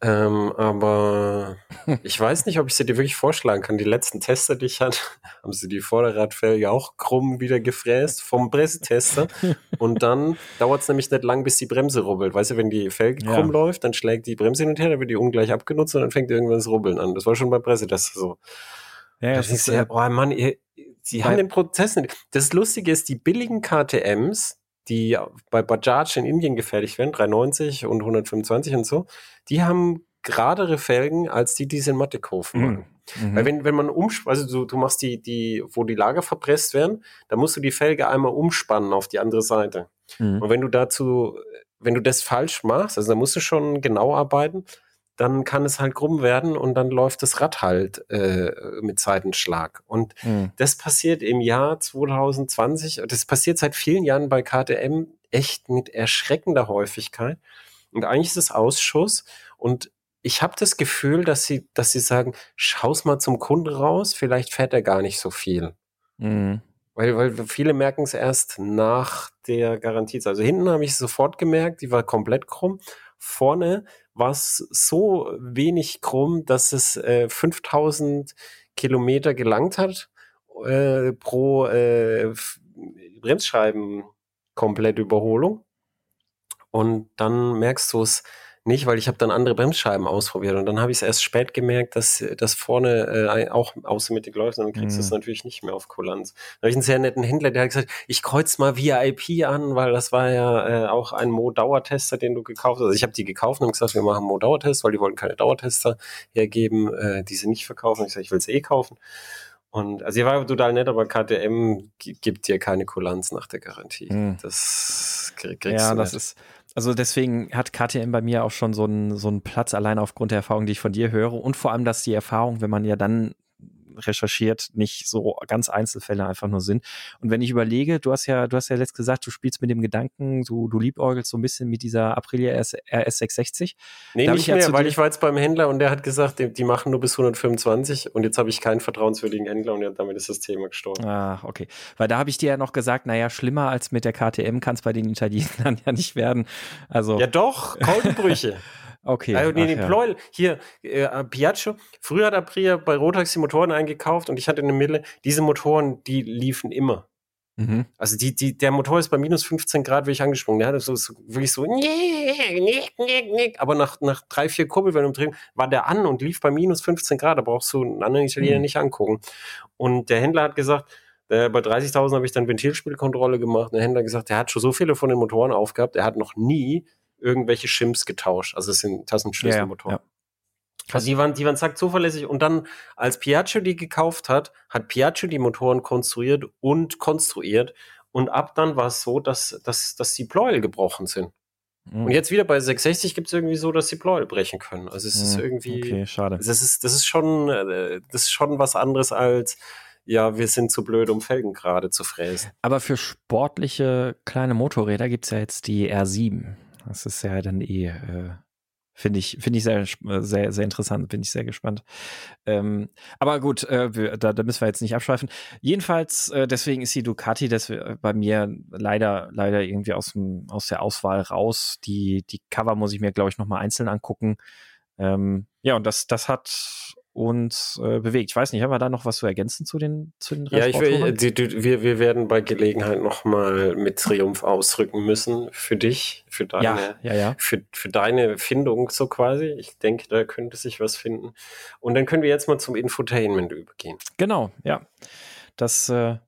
S1: Ähm, aber ich weiß nicht, ob ich sie dir wirklich vorschlagen kann. Die letzten Tester, die ich hatte, haben sie die Vorderradfelge auch krumm wieder gefräst vom Pressetester. Und dann dauert es nämlich nicht lang, bis die Bremse rubbelt. Weißt du, wenn die Felge ja. krumm läuft, dann schlägt die Bremse hin und her, dann wird die ungleich abgenutzt und dann fängt irgendwann das Rubbeln an. Das war schon beim Pressetester so. Ja, das ist ja, oh Mann, ihr, sie haben den Prozess nicht. Das Lustige ist, die billigen KTMs, die bei Bajaj in Indien gefertigt werden, 390 und 125 und so, die haben geradere Felgen als die, die sie in Mattighofen machen. Mhm. Weil wenn, wenn man um, also du, du machst die, die, wo die Lager verpresst werden, dann musst du die Felge einmal umspannen auf die andere Seite. Mhm. Und wenn du dazu, wenn du das falsch machst, also da musst du schon genau arbeiten, dann kann es halt krumm werden und dann läuft das Rad halt äh, mit Seitenschlag. Und mhm. das passiert im Jahr 2020, das passiert seit vielen Jahren bei KTM echt mit erschreckender Häufigkeit. Und eigentlich ist es Ausschuss und ich habe das Gefühl, dass sie, dass sie sagen, schau's mal zum Kunden raus, vielleicht fährt er gar nicht so viel. Mhm. Weil, weil viele merken es erst nach der Garantie. Also hinten habe ich es sofort gemerkt, die war komplett krumm. Vorne war es so wenig krumm, dass es äh, 5000 Kilometer gelangt hat äh, pro äh, Bremsscheiben komplett Überholung. Und dann merkst du es nicht, weil ich habe dann andere Bremsscheiben ausprobiert und dann habe ich es erst spät gemerkt, dass das vorne äh, auch außermittig läuft und dann kriegst du es mhm. natürlich nicht mehr auf Kulanz. Da habe ich einen sehr netten Händler, der hat gesagt, ich kreuz mal VIP an, weil das war ja äh, auch ein Mo-Dauertester, den du gekauft hast. Also ich habe die gekauft und gesagt, wir machen Mo-Dauertest, weil die wollten keine Dauertester hergeben, äh, die sie nicht verkaufen. Ich sage, ich will es eh kaufen. Und also ihr war total nett, aber KTM gibt dir keine Kulanz nach der Garantie. Mhm. Das
S2: kriegst ja, du. Ja, das ist also deswegen hat KTM bei mir auch schon so einen, so einen Platz allein aufgrund der Erfahrung, die ich von dir höre. Und vor allem, dass die Erfahrung, wenn man ja dann recherchiert, nicht so ganz Einzelfälle einfach nur sind. Und wenn ich überlege, du hast ja, du hast ja letzt gesagt, du spielst mit dem Gedanken, du, du liebäugelst so ein bisschen mit dieser Aprilia RS, RS 660.
S1: Nee, da nicht mehr, ja weil ich war jetzt beim Händler und der hat gesagt, die, die machen nur bis 125 und jetzt habe ich keinen vertrauenswürdigen Händler und damit ist das Thema gestorben.
S2: Ah, okay. Weil da habe ich dir ja noch gesagt, naja, schlimmer als mit der KTM kann es bei den Italienern ja nicht werden. Also.
S1: Ja doch, Kolbenbrüche.
S2: Okay.
S1: Also, nee, den ja. Pleuel, hier, äh, Piaggio. Früher hat Aprilia bei Rotax die Motoren eingekauft und ich hatte eine Mille. Diese Motoren, die liefen immer. Mhm. Also die, die, der Motor ist bei minus 15 Grad wirklich angesprungen. Der hatte so, so wirklich so, aber nach, nach drei, vier Kurbelwellen umdrehen war der an und lief bei minus 15 Grad. Da brauchst du einen anderen Italiener mhm. nicht angucken. Und der Händler hat gesagt, äh, bei 30.000 habe ich dann Ventilspielkontrolle gemacht. Und der Händler hat gesagt, der hat schon so viele von den Motoren aufgehabt, er hat noch nie irgendwelche Shims getauscht. Also es sind Tassenschlüsselmotoren. Ja, ja. Also die waren, die waren zack zuverlässig. Und dann, als Piaggio die gekauft hat, hat Piaggio die Motoren konstruiert und konstruiert. Und ab dann war es so, dass, dass, dass die Pleuel gebrochen sind. Mhm. Und jetzt wieder bei 660 gibt es irgendwie so, dass die Pleuel brechen können. Also es ist mhm. irgendwie.
S2: Okay, schade.
S1: Das ist, das ist schon, äh, das ist schon was anderes als, ja, wir sind zu blöd, um Felgen gerade zu fräsen.
S2: Aber für sportliche kleine Motorräder gibt es ja jetzt die R7. Das ist ja dann eh, äh, finde ich, finde ich sehr, sehr, sehr interessant, bin ich sehr gespannt. Ähm, aber gut, äh, wir, da, da müssen wir jetzt nicht abschweifen. Jedenfalls, äh, deswegen ist die Ducati das bei mir leider, leider irgendwie aus, dem, aus der Auswahl raus. Die, die Cover muss ich mir, glaube ich, nochmal einzeln angucken. Ähm, ja, und das, das hat uns äh, bewegt. Ich weiß nicht, haben wir da noch was zu ergänzen zu den zu den
S1: Ja, ich will, die, die, wir, wir werden bei Gelegenheit nochmal mit Triumph ausrücken müssen für dich, für deine,
S2: ja, ja, ja.
S1: Für, für deine Findung so quasi. Ich denke, da könnte sich was finden. Und dann können wir jetzt mal zum Infotainment übergehen.
S2: Genau, ja. Das äh,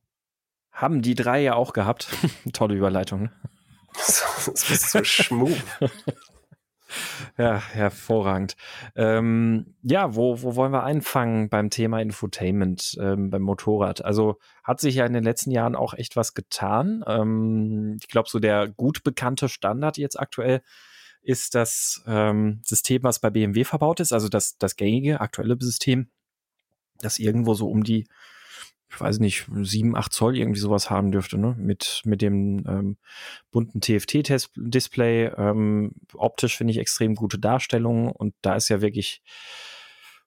S2: haben die drei ja auch gehabt. Tolle Überleitung. Ne?
S1: das ist so schmug.
S2: Ja, hervorragend. Ähm, ja, wo, wo wollen wir einfangen beim Thema Infotainment ähm, beim Motorrad? Also hat sich ja in den letzten Jahren auch echt was getan. Ähm, ich glaube, so der gut bekannte Standard jetzt aktuell ist das ähm, System, was bei BMW verbaut ist, also das, das gängige aktuelle System, das irgendwo so um die ich weiß nicht, sieben, acht Zoll irgendwie sowas haben dürfte, ne? Mit, mit dem ähm, bunten TFT-Display. Ähm, optisch finde ich extrem gute Darstellung und da ist ja wirklich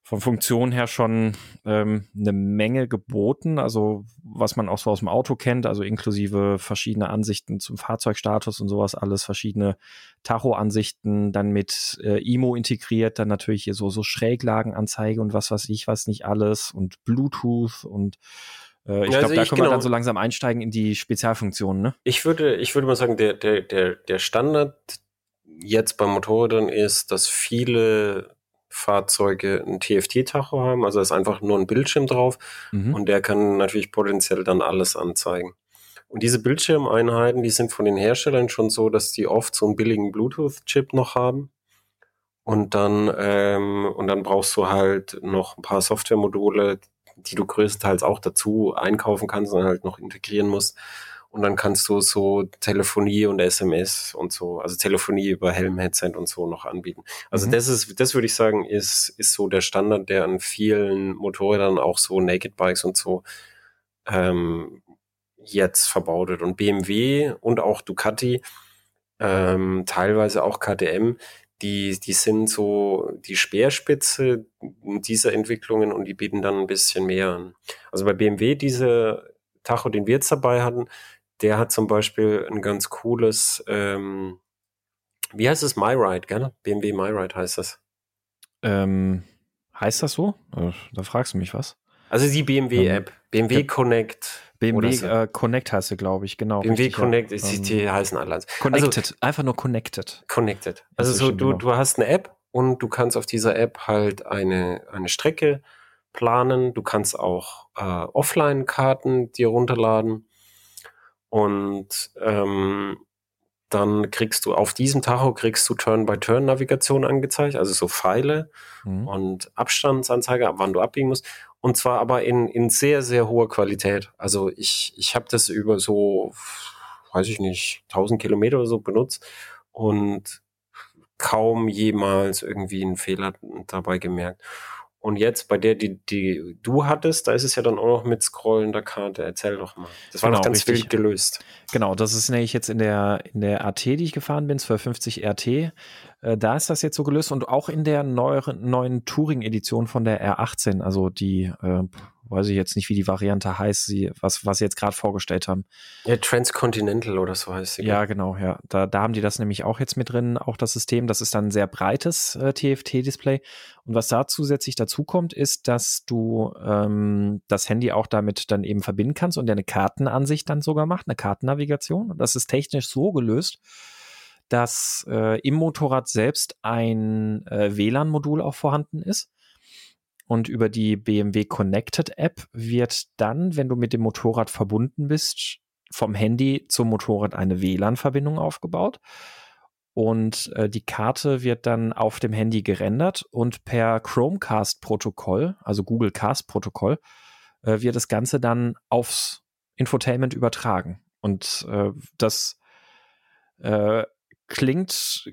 S2: von Funktion her schon ähm, eine Menge geboten, also was man auch so aus dem Auto kennt, also inklusive verschiedene Ansichten zum Fahrzeugstatus und sowas alles, verschiedene Tacho-Ansichten, dann mit äh, IMO integriert, dann natürlich hier so, so Schräglagenanzeige und was weiß ich, was nicht alles und Bluetooth und äh, ich also glaube, da können genau. wir dann so langsam einsteigen in die Spezialfunktionen, ne?
S1: Ich würde, ich würde mal sagen, der, der, der, der Standard jetzt bei Motorrädern ist, dass viele Fahrzeuge ein TFT-Tacho haben, also ist einfach nur ein Bildschirm drauf mhm. und der kann natürlich potenziell dann alles anzeigen. Und diese Bildschirmeinheiten, die sind von den Herstellern schon so, dass die oft so einen billigen Bluetooth-Chip noch haben. Und dann, ähm, und dann brauchst du halt noch ein paar Softwaremodule, die du größtenteils auch dazu einkaufen kannst und halt noch integrieren musst. Und dann kannst du so Telefonie und SMS und so, also Telefonie über Helm-Headset und so noch anbieten. Also mhm. das ist, das würde ich sagen, ist, ist so der Standard, der an vielen Motorrädern, auch so Naked Bikes und so, ähm, jetzt verbaut wird. Und BMW und auch Ducati, ähm, teilweise auch KTM, die, die sind so die Speerspitze dieser Entwicklungen und die bieten dann ein bisschen mehr an. Also bei BMW, diese Tacho, den wir jetzt dabei hatten, der hat zum Beispiel ein ganz cooles, ähm, wie heißt es, MyRide, gell? BMW MyRide heißt das.
S2: Ähm, heißt das so? Äh, da fragst du mich was.
S1: Also die BMW-App, ähm, BMW Connect.
S2: BMW so. äh, Connect heißt sie, glaube ich, genau.
S1: BMW richtig, Connect, ja. die, die heißen alle.
S2: Connected, also, einfach nur Connected.
S1: Connected. Also so, du, genau. du hast eine App und du kannst auf dieser App halt eine, eine Strecke planen. Du kannst auch äh, Offline-Karten dir runterladen und ähm, dann kriegst du auf diesem Tacho kriegst du Turn-by-Turn-Navigation angezeigt, also so Pfeile mhm. und Abstandsanzeige, ab wann du abbiegen musst. Und zwar aber in, in sehr, sehr hoher Qualität. Also ich, ich habe das über so, weiß ich nicht, 1000 Kilometer oder so benutzt und kaum jemals irgendwie einen Fehler dabei gemerkt. Und jetzt bei der, die, die du hattest, da ist es ja dann auch noch mit scrollender Karte. Erzähl doch mal. Das war genau, noch ganz richtig. wild gelöst.
S2: Genau, das ist nämlich jetzt in der, in der AT, die ich gefahren bin, 1250 RT. Äh, da ist das jetzt so gelöst und auch in der neueren, neuen Touring-Edition von der R18, also die, äh, weiß ich jetzt nicht, wie die Variante heißt, sie, was, was sie jetzt gerade vorgestellt haben.
S1: Ja, Transcontinental oder so heißt sie.
S2: Ja, genau, ja. Da, da haben die das nämlich auch jetzt mit drin, auch das System. Das ist dann ein sehr breites äh, TFT-Display. Und was da zusätzlich dazu kommt, ist, dass du ähm, das Handy auch damit dann eben verbinden kannst und der eine Kartenansicht dann sogar macht, eine Kartennavigation. Und das ist technisch so gelöst, dass äh, im Motorrad selbst ein äh, WLAN-Modul auch vorhanden ist. Und über die BMW Connected App wird dann, wenn du mit dem Motorrad verbunden bist, vom Handy zum Motorrad eine WLAN-Verbindung aufgebaut. Und äh, die Karte wird dann auf dem Handy gerendert und per Chromecast-Protokoll, also Google Cast-Protokoll, äh, wird das Ganze dann aufs Infotainment übertragen. Und äh, das äh, klingt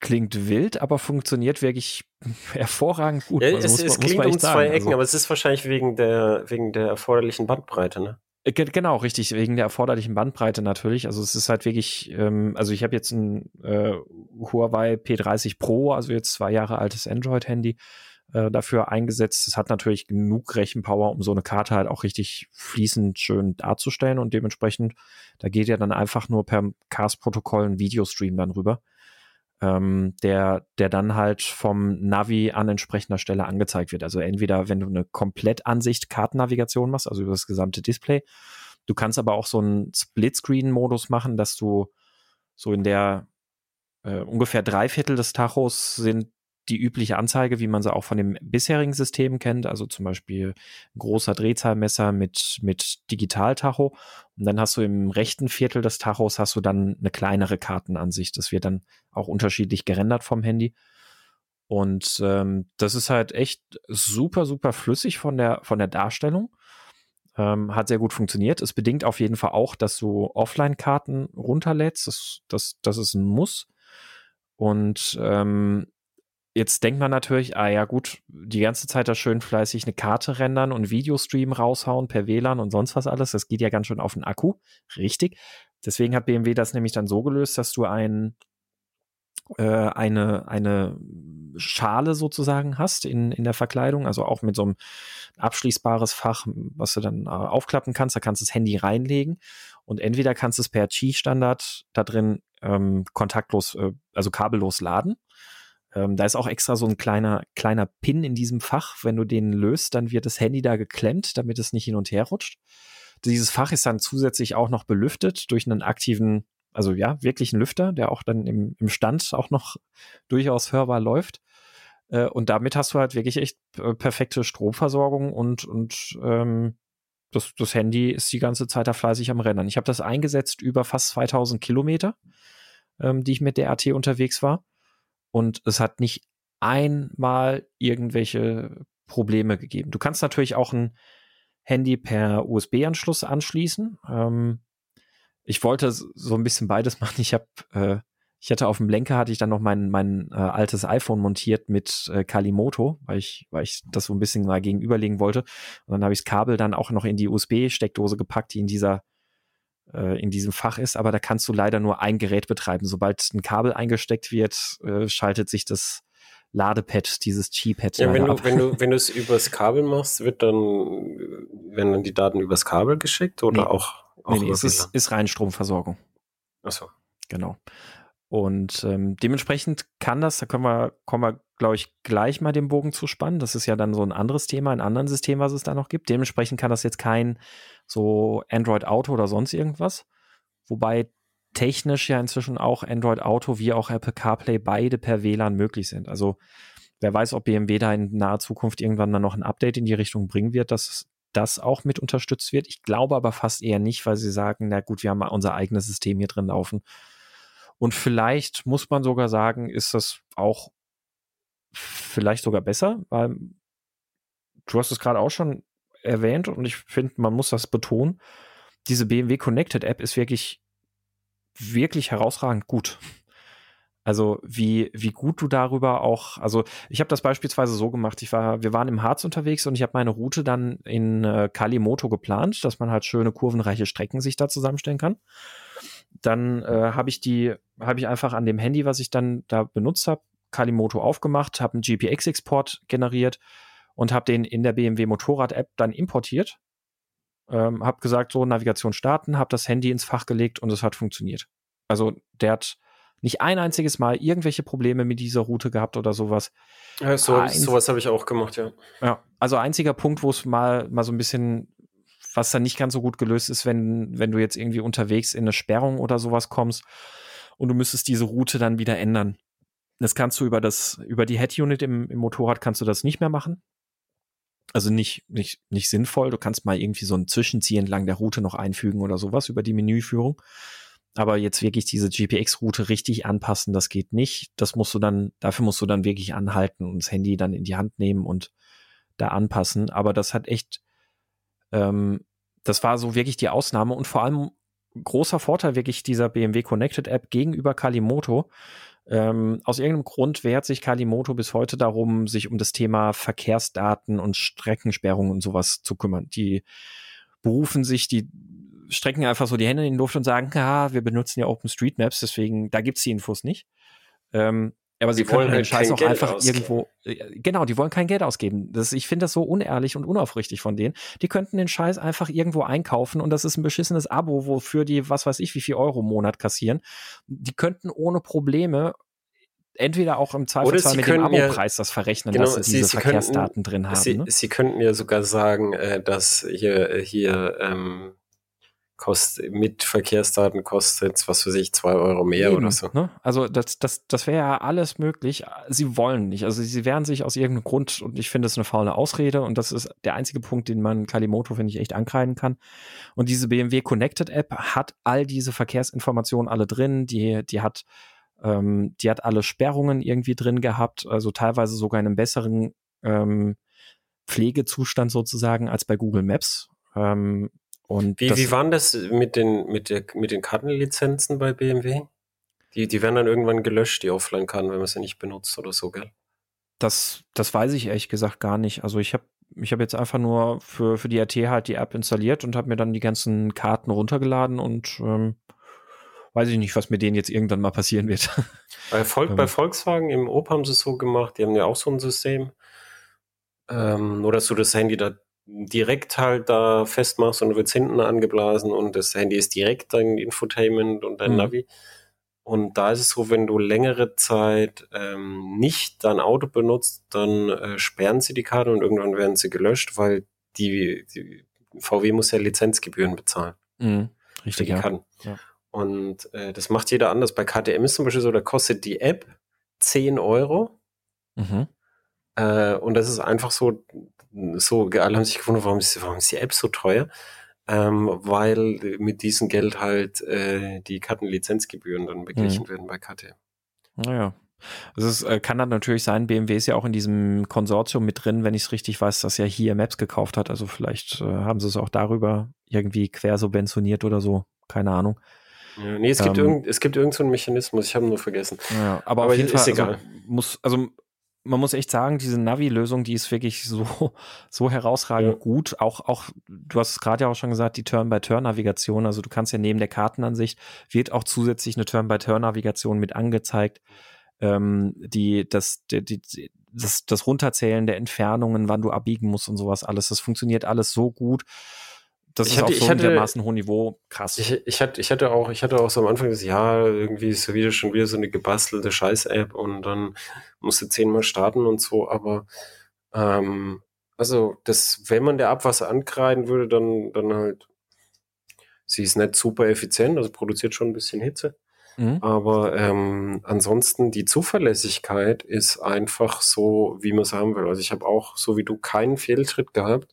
S2: klingt wild, aber funktioniert wirklich hervorragend gut.
S1: Ja, also es, es klingt um zwei Ecken, also, aber es ist wahrscheinlich wegen der, wegen der erforderlichen Bandbreite, ne?
S2: Äh, genau, richtig, wegen der erforderlichen Bandbreite natürlich. Also es ist halt wirklich, ähm, also ich habe jetzt ein äh, Huawei P30 Pro, also jetzt zwei Jahre altes Android-Handy äh, dafür eingesetzt. Es hat natürlich genug Rechenpower, um so eine Karte halt auch richtig fließend schön darzustellen und dementsprechend, da geht ja dann einfach nur per CAS-Protokoll ein Videostream dann rüber ähm, der, der dann halt vom Navi an entsprechender Stelle angezeigt wird. Also entweder, wenn du eine Komplettansicht Kartennavigation machst, also über das gesamte Display. Du kannst aber auch so einen Splitscreen-Modus machen, dass du so in der äh, ungefähr drei Viertel des Tachos sind die übliche Anzeige, wie man sie auch von dem bisherigen System kennt, also zum Beispiel großer Drehzahlmesser mit, mit Digitaltacho. Und dann hast du im rechten Viertel des Tachos hast du dann eine kleinere Kartenansicht. Das wird dann auch unterschiedlich gerendert vom Handy. Und ähm, das ist halt echt super, super flüssig von der, von der Darstellung. Ähm, hat sehr gut funktioniert. Es bedingt auf jeden Fall auch, dass du Offline-Karten runterlädst. Das, das, das ist ein Muss. Und ähm, jetzt denkt man natürlich, ah ja gut, die ganze Zeit da schön fleißig eine Karte rendern und Videostream raushauen per WLAN und sonst was alles. Das geht ja ganz schön auf den Akku. Richtig. Deswegen hat BMW das nämlich dann so gelöst, dass du ein, äh, eine, eine Schale sozusagen hast in, in der Verkleidung, also auch mit so einem abschließbares Fach, was du dann äh, aufklappen kannst. Da kannst du das Handy reinlegen und entweder kannst du es per Qi-Standard da drin ähm, kontaktlos, äh, also kabellos laden. Ähm, da ist auch extra so ein kleiner, kleiner Pin in diesem Fach. Wenn du den löst, dann wird das Handy da geklemmt, damit es nicht hin und her rutscht. Dieses Fach ist dann zusätzlich auch noch belüftet durch einen aktiven, also ja, wirklichen Lüfter, der auch dann im, im Stand auch noch durchaus hörbar läuft. Äh, und damit hast du halt wirklich echt äh, perfekte Stromversorgung und, und ähm, das, das Handy ist die ganze Zeit da fleißig am Rennen. Ich habe das eingesetzt über fast 2000 Kilometer, ähm, die ich mit der AT unterwegs war. Und es hat nicht einmal irgendwelche Probleme gegeben. Du kannst natürlich auch ein Handy per USB-Anschluss anschließen. Ähm, ich wollte so ein bisschen beides machen. Ich habe äh, ich hatte auf dem Lenker hatte ich dann noch mein, mein äh, altes iPhone montiert mit äh, Kalimoto, weil ich, weil ich das so ein bisschen mal gegenüberlegen wollte. Und dann habe ich das Kabel dann auch noch in die USB-Steckdose gepackt, die in dieser äh, in diesem Fach ist. Aber da kannst du leider nur ein Gerät betreiben. Sobald ein Kabel eingesteckt wird, äh, schaltet sich das Ladepad, dieses G-Pad.
S1: Ja, wenn du, ab. wenn du, wenn du es übers Kabel machst, wird dann, werden dann die Daten übers Kabel geschickt oder
S2: nee.
S1: auch,
S2: auch nee, nee, es ist, ist rein Stromversorgung.
S1: Ach so.
S2: Genau. Und ähm, dementsprechend kann das, da können wir, kommen wir, glaube ich, gleich mal den Bogen zu spannen. Das ist ja dann so ein anderes Thema, ein anderes System, was es da noch gibt. Dementsprechend kann das jetzt kein so Android Auto oder sonst irgendwas. Wobei technisch ja inzwischen auch Android Auto wie auch Apple CarPlay beide per WLAN möglich sind. Also wer weiß, ob BMW da in naher Zukunft irgendwann mal noch ein Update in die Richtung bringen wird, dass das auch mit unterstützt wird. Ich glaube aber fast eher nicht, weil sie sagen, na gut, wir haben unser eigenes System hier drin laufen und vielleicht muss man sogar sagen, ist das auch vielleicht sogar besser, weil du hast es gerade auch schon erwähnt und ich finde, man muss das betonen. Diese BMW Connected App ist wirklich, wirklich herausragend gut. Also wie, wie gut du darüber auch, also ich habe das beispielsweise so gemacht, ich war, wir waren im Harz unterwegs und ich habe meine Route dann in äh, Kalimoto geplant, dass man halt schöne kurvenreiche Strecken sich da zusammenstellen kann dann äh, habe ich die, habe ich einfach an dem Handy, was ich dann da benutzt habe, Kalimoto aufgemacht, habe einen GPX-Export generiert und habe den in der BMW Motorrad-App dann importiert. Ähm, habe gesagt, so Navigation starten, habe das Handy ins Fach gelegt und es hat funktioniert. Also der hat nicht ein einziges Mal irgendwelche Probleme mit dieser Route gehabt oder sowas.
S1: Ja, so, sowas habe ich auch gemacht, ja.
S2: Ja, also einziger Punkt, wo es mal, mal so ein bisschen was dann nicht ganz so gut gelöst ist, wenn, wenn du jetzt irgendwie unterwegs in eine Sperrung oder sowas kommst und du müsstest diese Route dann wieder ändern. Das kannst du über das, über die Head-Unit im, im Motorrad kannst du das nicht mehr machen. Also nicht, nicht, nicht sinnvoll. Du kannst mal irgendwie so ein Zwischenzieh entlang der Route noch einfügen oder sowas über die Menüführung. Aber jetzt wirklich diese GPX-Route richtig anpassen, das geht nicht. Das musst du dann, dafür musst du dann wirklich anhalten und das Handy dann in die Hand nehmen und da anpassen. Aber das hat echt, ähm, das war so wirklich die Ausnahme und vor allem großer Vorteil wirklich dieser BMW Connected App gegenüber Kalimoto. Ähm, aus irgendeinem Grund wehrt sich Kalimoto bis heute darum, sich um das Thema Verkehrsdaten und Streckensperrungen und sowas zu kümmern. Die berufen sich, die strecken einfach so die Hände in die Luft und sagen, ah, wir benutzen ja OpenStreetMaps, deswegen, da gibt's die Infos nicht. Ähm, aber sie wollen den Scheiß auch Geld einfach ausgeben. irgendwo, äh, genau, die wollen kein Geld ausgeben. Das, ich finde das so unehrlich und unaufrichtig von denen. Die könnten den Scheiß einfach irgendwo einkaufen und das ist ein beschissenes Abo, wofür die, was weiß ich, wie viel Euro im Monat kassieren. Die könnten ohne Probleme entweder auch im Zweifelsfall mit dem Abo-Preis das verrechnen, genau, dass sie, diese sie Verkehrsdaten
S1: könnten,
S2: drin haben.
S1: Sie,
S2: ne?
S1: sie könnten ja sogar sagen, äh, dass hier, hier ähm, kostet, mit Verkehrsdaten kostet was für sich, zwei Euro mehr Eben, oder so.
S2: Ne? Also das, das, das wäre ja alles möglich. Sie wollen nicht. Also sie wehren sich aus irgendeinem Grund und ich finde es eine faule Ausrede und das ist der einzige Punkt, den man Kalimoto, finde ich, echt ankreiden kann. Und diese BMW Connected App hat all diese Verkehrsinformationen alle drin. Die, die hat ähm, die hat alle Sperrungen irgendwie drin gehabt, also teilweise sogar in einem besseren ähm, Pflegezustand sozusagen als bei Google Maps. Ähm, und
S1: wie, wie waren das mit den, mit der, mit den Kartenlizenzen bei BMW? Die, die werden dann irgendwann gelöscht, die Offline-Karten, wenn man sie nicht benutzt oder so, gell?
S2: Das, das weiß ich ehrlich gesagt gar nicht. Also ich habe ich hab jetzt einfach nur für, für die RT halt die App installiert und habe mir dann die ganzen Karten runtergeladen und ähm, weiß ich nicht, was mit denen jetzt irgendwann mal passieren wird.
S1: Bei, Volk, bei ähm. Volkswagen im Op haben sie es so gemacht, die haben ja auch so ein System. Ähm, nur dass du das Handy da direkt halt da festmachst und du wirst hinten angeblasen und das Handy ist direkt dein Infotainment und dein mhm. Navi. Und da ist es so, wenn du längere Zeit ähm, nicht dein Auto benutzt, dann äh, sperren sie die Karte und irgendwann werden sie gelöscht, weil die, die VW muss ja Lizenzgebühren bezahlen.
S2: Mhm. Richtig,
S1: ja. ja. Und äh, das macht jeder anders. Bei KTM ist zum Beispiel so, da kostet die App 10 Euro. Mhm. Äh, und das ist einfach so, so, alle haben sich gewundert, warum ist, warum ist die App so teuer? Ähm, weil mit diesem Geld halt äh, die Kartenlizenzgebühren dann beglichen mhm. werden bei KTM.
S2: Naja. Also es äh, kann dann natürlich sein, BMW ist ja auch in diesem Konsortium mit drin, wenn ich es richtig weiß, dass ja hier Maps gekauft hat. Also vielleicht äh, haben sie es auch darüber irgendwie quersubventioniert oder so. Keine Ahnung.
S1: Ja, nee, es gibt, ähm, irgend, gibt irgendeinen so Mechanismus, ich habe nur vergessen.
S2: Ja, aber, aber auf jeden Fall, egal. Also, muss, also man muss echt sagen, diese Navi-Lösung, die ist wirklich so, so herausragend ja. gut. Auch, auch, du hast es gerade ja auch schon gesagt, die Turn-by-Turn-Navigation. Also du kannst ja neben der Kartenansicht wird auch zusätzlich eine Turn-by-Turn-Navigation mit angezeigt. Ähm, die, das, die, die, das, das Runterzählen der Entfernungen, wann du abbiegen musst und sowas alles. Das funktioniert alles so gut das ich ist hatte, auf so einem dermaßen hohem Niveau krass.
S1: Ich, ich, hatte, ich hatte auch, ich hatte auch so am Anfang das Jahr irgendwie ist wieder schon wieder so eine gebastelte Scheiß-App und dann musste zehnmal starten und so, aber ähm, also das, wenn man der Abwasser ankreiden würde, dann, dann halt, sie ist nicht super effizient, also produziert schon ein bisschen Hitze. Mhm. Aber ähm, ansonsten die Zuverlässigkeit ist einfach so, wie man es haben will. Also ich habe auch, so wie du, keinen Fehltritt gehabt.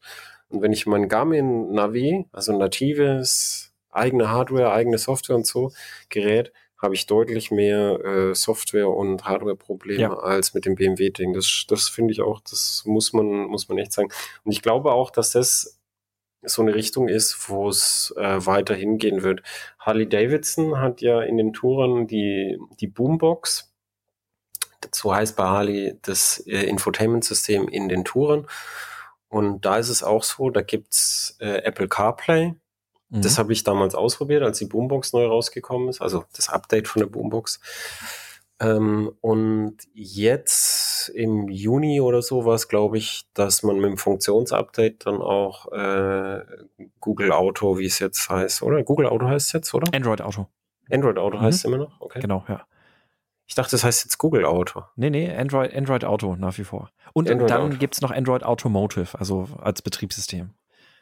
S1: Und wenn ich mein Garmin Navi, also natives, eigene Hardware, eigene Software und so Gerät, habe ich deutlich mehr äh, Software- und Hardware-Probleme ja. als mit dem BMW-Ding. Das, das finde ich auch, das muss man, muss man echt sagen. Und ich glaube auch, dass das so eine Richtung ist, wo es äh, weiter hingehen wird. Harley Davidson hat ja in den Touren die, die Boombox. So heißt bei Harley das äh, Infotainment-System in den Touren. Und da ist es auch so, da gibt's äh, Apple CarPlay. Mhm. Das habe ich damals ausprobiert, als die Boombox neu rausgekommen ist, also das Update von der Boombox. Ähm, und jetzt im Juni oder so war es, glaube ich, dass man mit dem Funktionsupdate dann auch äh, Google Auto, wie es jetzt heißt, oder? Google Auto heißt es jetzt, oder?
S2: Android Auto.
S1: Android Auto mhm. heißt es immer noch?
S2: Okay. Genau, ja.
S1: Ich dachte, das heißt jetzt Google Auto.
S2: Nee, nee, Android, Android Auto nach wie vor. Und Android dann gibt es noch Android Automotive, also als Betriebssystem.